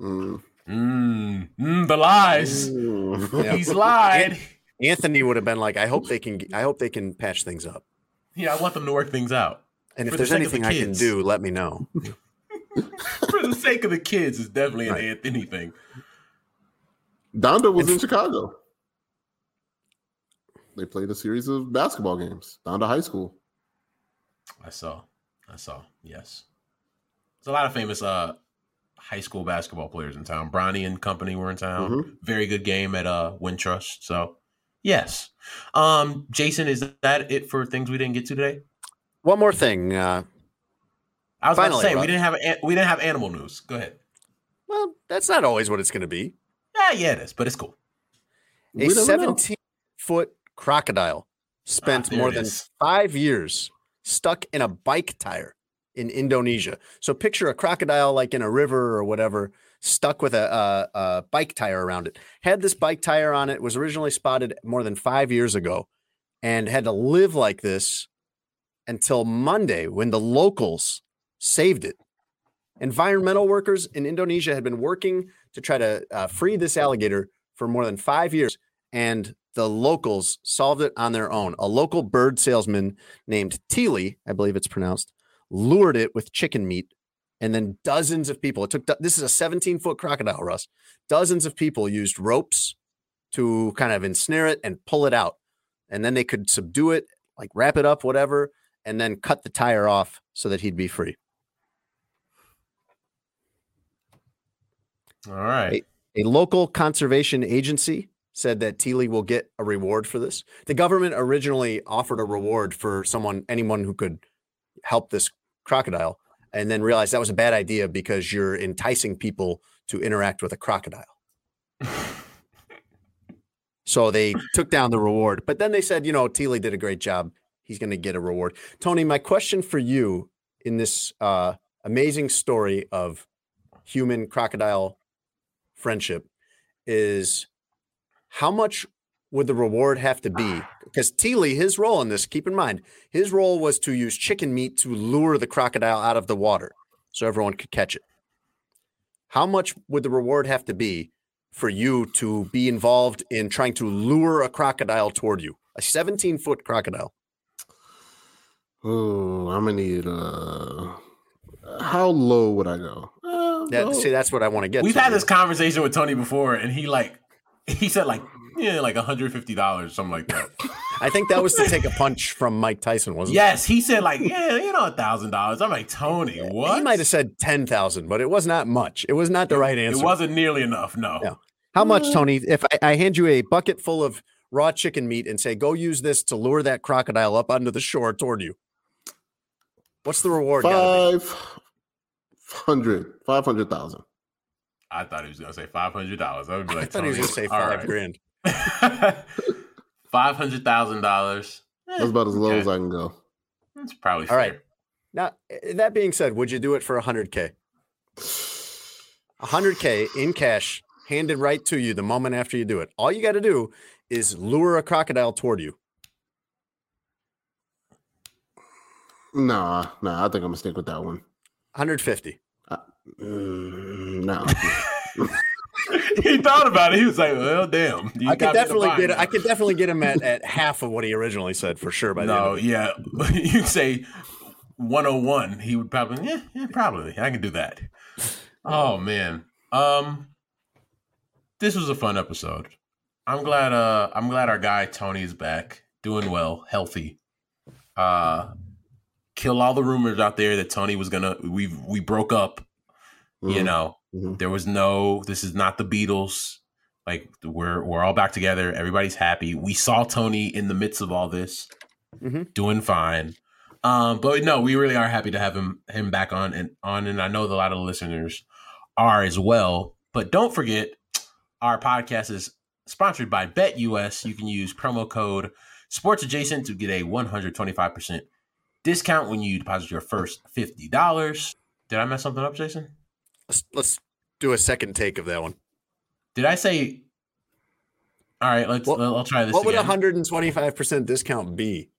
Mm. Mm, mm, the lies. Yeah. He's lied. Anthony would have been like, "I hope they can. I hope they can patch things up. Yeah, I want them to work things out. And if For the there's sake the anything I can do, let me know." For the sake of the kids, it's definitely an Right. Anthony thing. Donda was in Chicago. They played a series of basketball games. Donda High School. I saw. I saw. Yes. There's a lot of famous uh high school basketball players in town. Bronny and company were in town. Mhm. Very good game at uh Wintrust. So yes. Um Jason, is that it for things we didn't get to today? One more thing. Uh, I was Finally, about to say Rob. we didn't have a, we didn't have animal news. Go ahead. well, that's not always what it's going to be. Yeah, yeah, it is, but it's cool. A We don't know. 17 foot crocodile spent Ah, more than five years stuck in a bike tire in Indonesia. So picture a crocodile like in a river or whatever, stuck with a, a, a bike tire around it. Had this bike tire on it, was originally spotted more than five years ago, and had to live like this until Monday when the locals saved it. Environmental workers in Indonesia had been working to try to uh, free this alligator for more than five years, and the locals solved it on their own. A local bird salesman named Teely, I believe it's pronounced, lured it with chicken meat and then dozens of people. It took this is a 17 foot crocodile, Russ. Dozens of people used ropes to kind of ensnare it and pull it out, and then they could subdue it, like wrap it up, whatever, and then cut the tire off so that he'd be free. All right. A, a local conservation agency said that Teely will get a reward for this. The government originally offered a reward for someone, anyone who could help this crocodile, and then realized that was a bad idea because you're enticing people to interact with a crocodile. so they took down the reward, but then they said, you know, Teely did a great job. He's going to get a reward. Tony, my question for you in this uh, amazing story of human crocodile friendship is how much would the reward have to be? Because Teely, his role in this, keep in mind, his role was to use chicken meat to lure the crocodile out of the water so everyone could catch it. How much would the reward have to be for you to be involved in trying to lure a crocodile toward you? A 17 foot crocodile. Oh, I'm gonna need uh how low would I go? Uh, That, low. see, that's what I want to get We've to. had this conversation with Tony before, and he like he said like yeah, like hundred fifty dollars, something like that. I think that was to take a punch from Mike Tyson, wasn't it? yes, he said like yeah, you know, a thousand dollars. I'm like Tony, it? what? He might have said 10,000, but it was not much. It was not the right answer. It wasn't nearly enough. No. Yeah. How much, Tony? If I, I hand you a bucket full of raw chicken meat and say, go use this to lure that crocodile up onto the shore toward you, what's the reward? five hundred, five hundred thousand. I thought he was gonna say five hundred dollars. I would be like, I thought he was going to say five right. grand. Five hundred thousand dollars. That's about as low as I can go. That's probably All right. fair. Now, eh, that being said, would you do it for 100K? 100K in cash, handed right to you the moment after you do it. All you got to do is lure a crocodile toward you. Nah, nah. I think I'm gonna stick with that one. 150. Mm, no. he thought about it. He was like, "Well, damn." You I could definitely get. I could definitely get him at, at half of what he originally said for sure by the end No, yeah. you say 101, he would probably, yeah, yeah, probably. I can do that. Oh man. Um this was a fun episode. I'm glad uh I'm glad our guy Tony is back, doing well, healthy. Uh kill all the rumors out there that Tony was gonna we we broke up. You Mhm. know, Mhm. there was no this is not the Beatles. Like we're we're all back together. Everybody's happy. We saw Tony in the midst of all this Mhm. doing fine. Um, but no, we really are happy to have him him back on and on, and I know that a lot of the listeners are as well. But don't forget, our podcast is sponsored by BetUS. You can use promo code Sports Adjacent to get a 125% discount when you deposit your first fifty dollars. Did I mess something up, Jason? Let's, let's do a second take of that one. Did I say? All right, let's. What- I'll try this. What would a 125% discount be?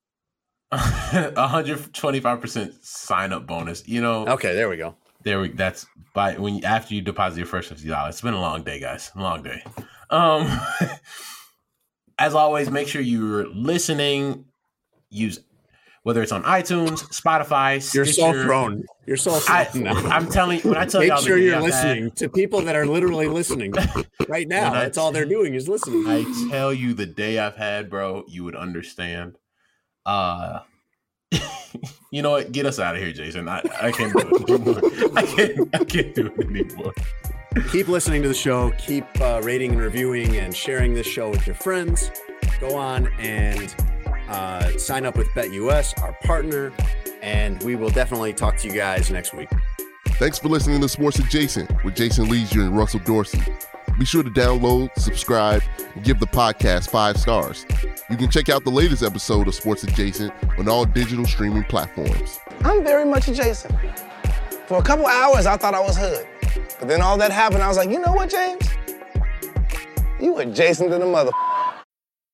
125% sign up bonus. You know, Okay, there we go. There we. That's by when you, after you deposit your first fifty dollars. It's been a long day, guys. Long day. Um, as always, make sure you're listening. Use whether it's on iTunes, Spotify. You're so thrown. You're so thrown now. I'm telling you, when I tell Make y'all, the sure you're I've had- listening to people that are literally listening right now. I That's all they're doing is listening. I tell you the day I've had, bro, you would understand. Uh you know what? Get us out of here, Jason. I, I can't do it anymore. I can't I can't do it anymore. keep listening to the show. Keep uh, rating and reviewing and sharing this show with your friends. Go on and uh, sign up with BetUS, our partner, and we will definitely talk to you guys next week. Thanks for listening to Sports Adjacent with Jason Lieser and Russell Dorsey. Be sure to download, subscribe, and give the podcast five stars. You can check out the latest episode of Sports Adjacent on all digital streaming platforms. I'm very much adjacent. For a couple hours, I thought I was hood. But then all that happened, I was like, you know what, James? You adjacent to the mother.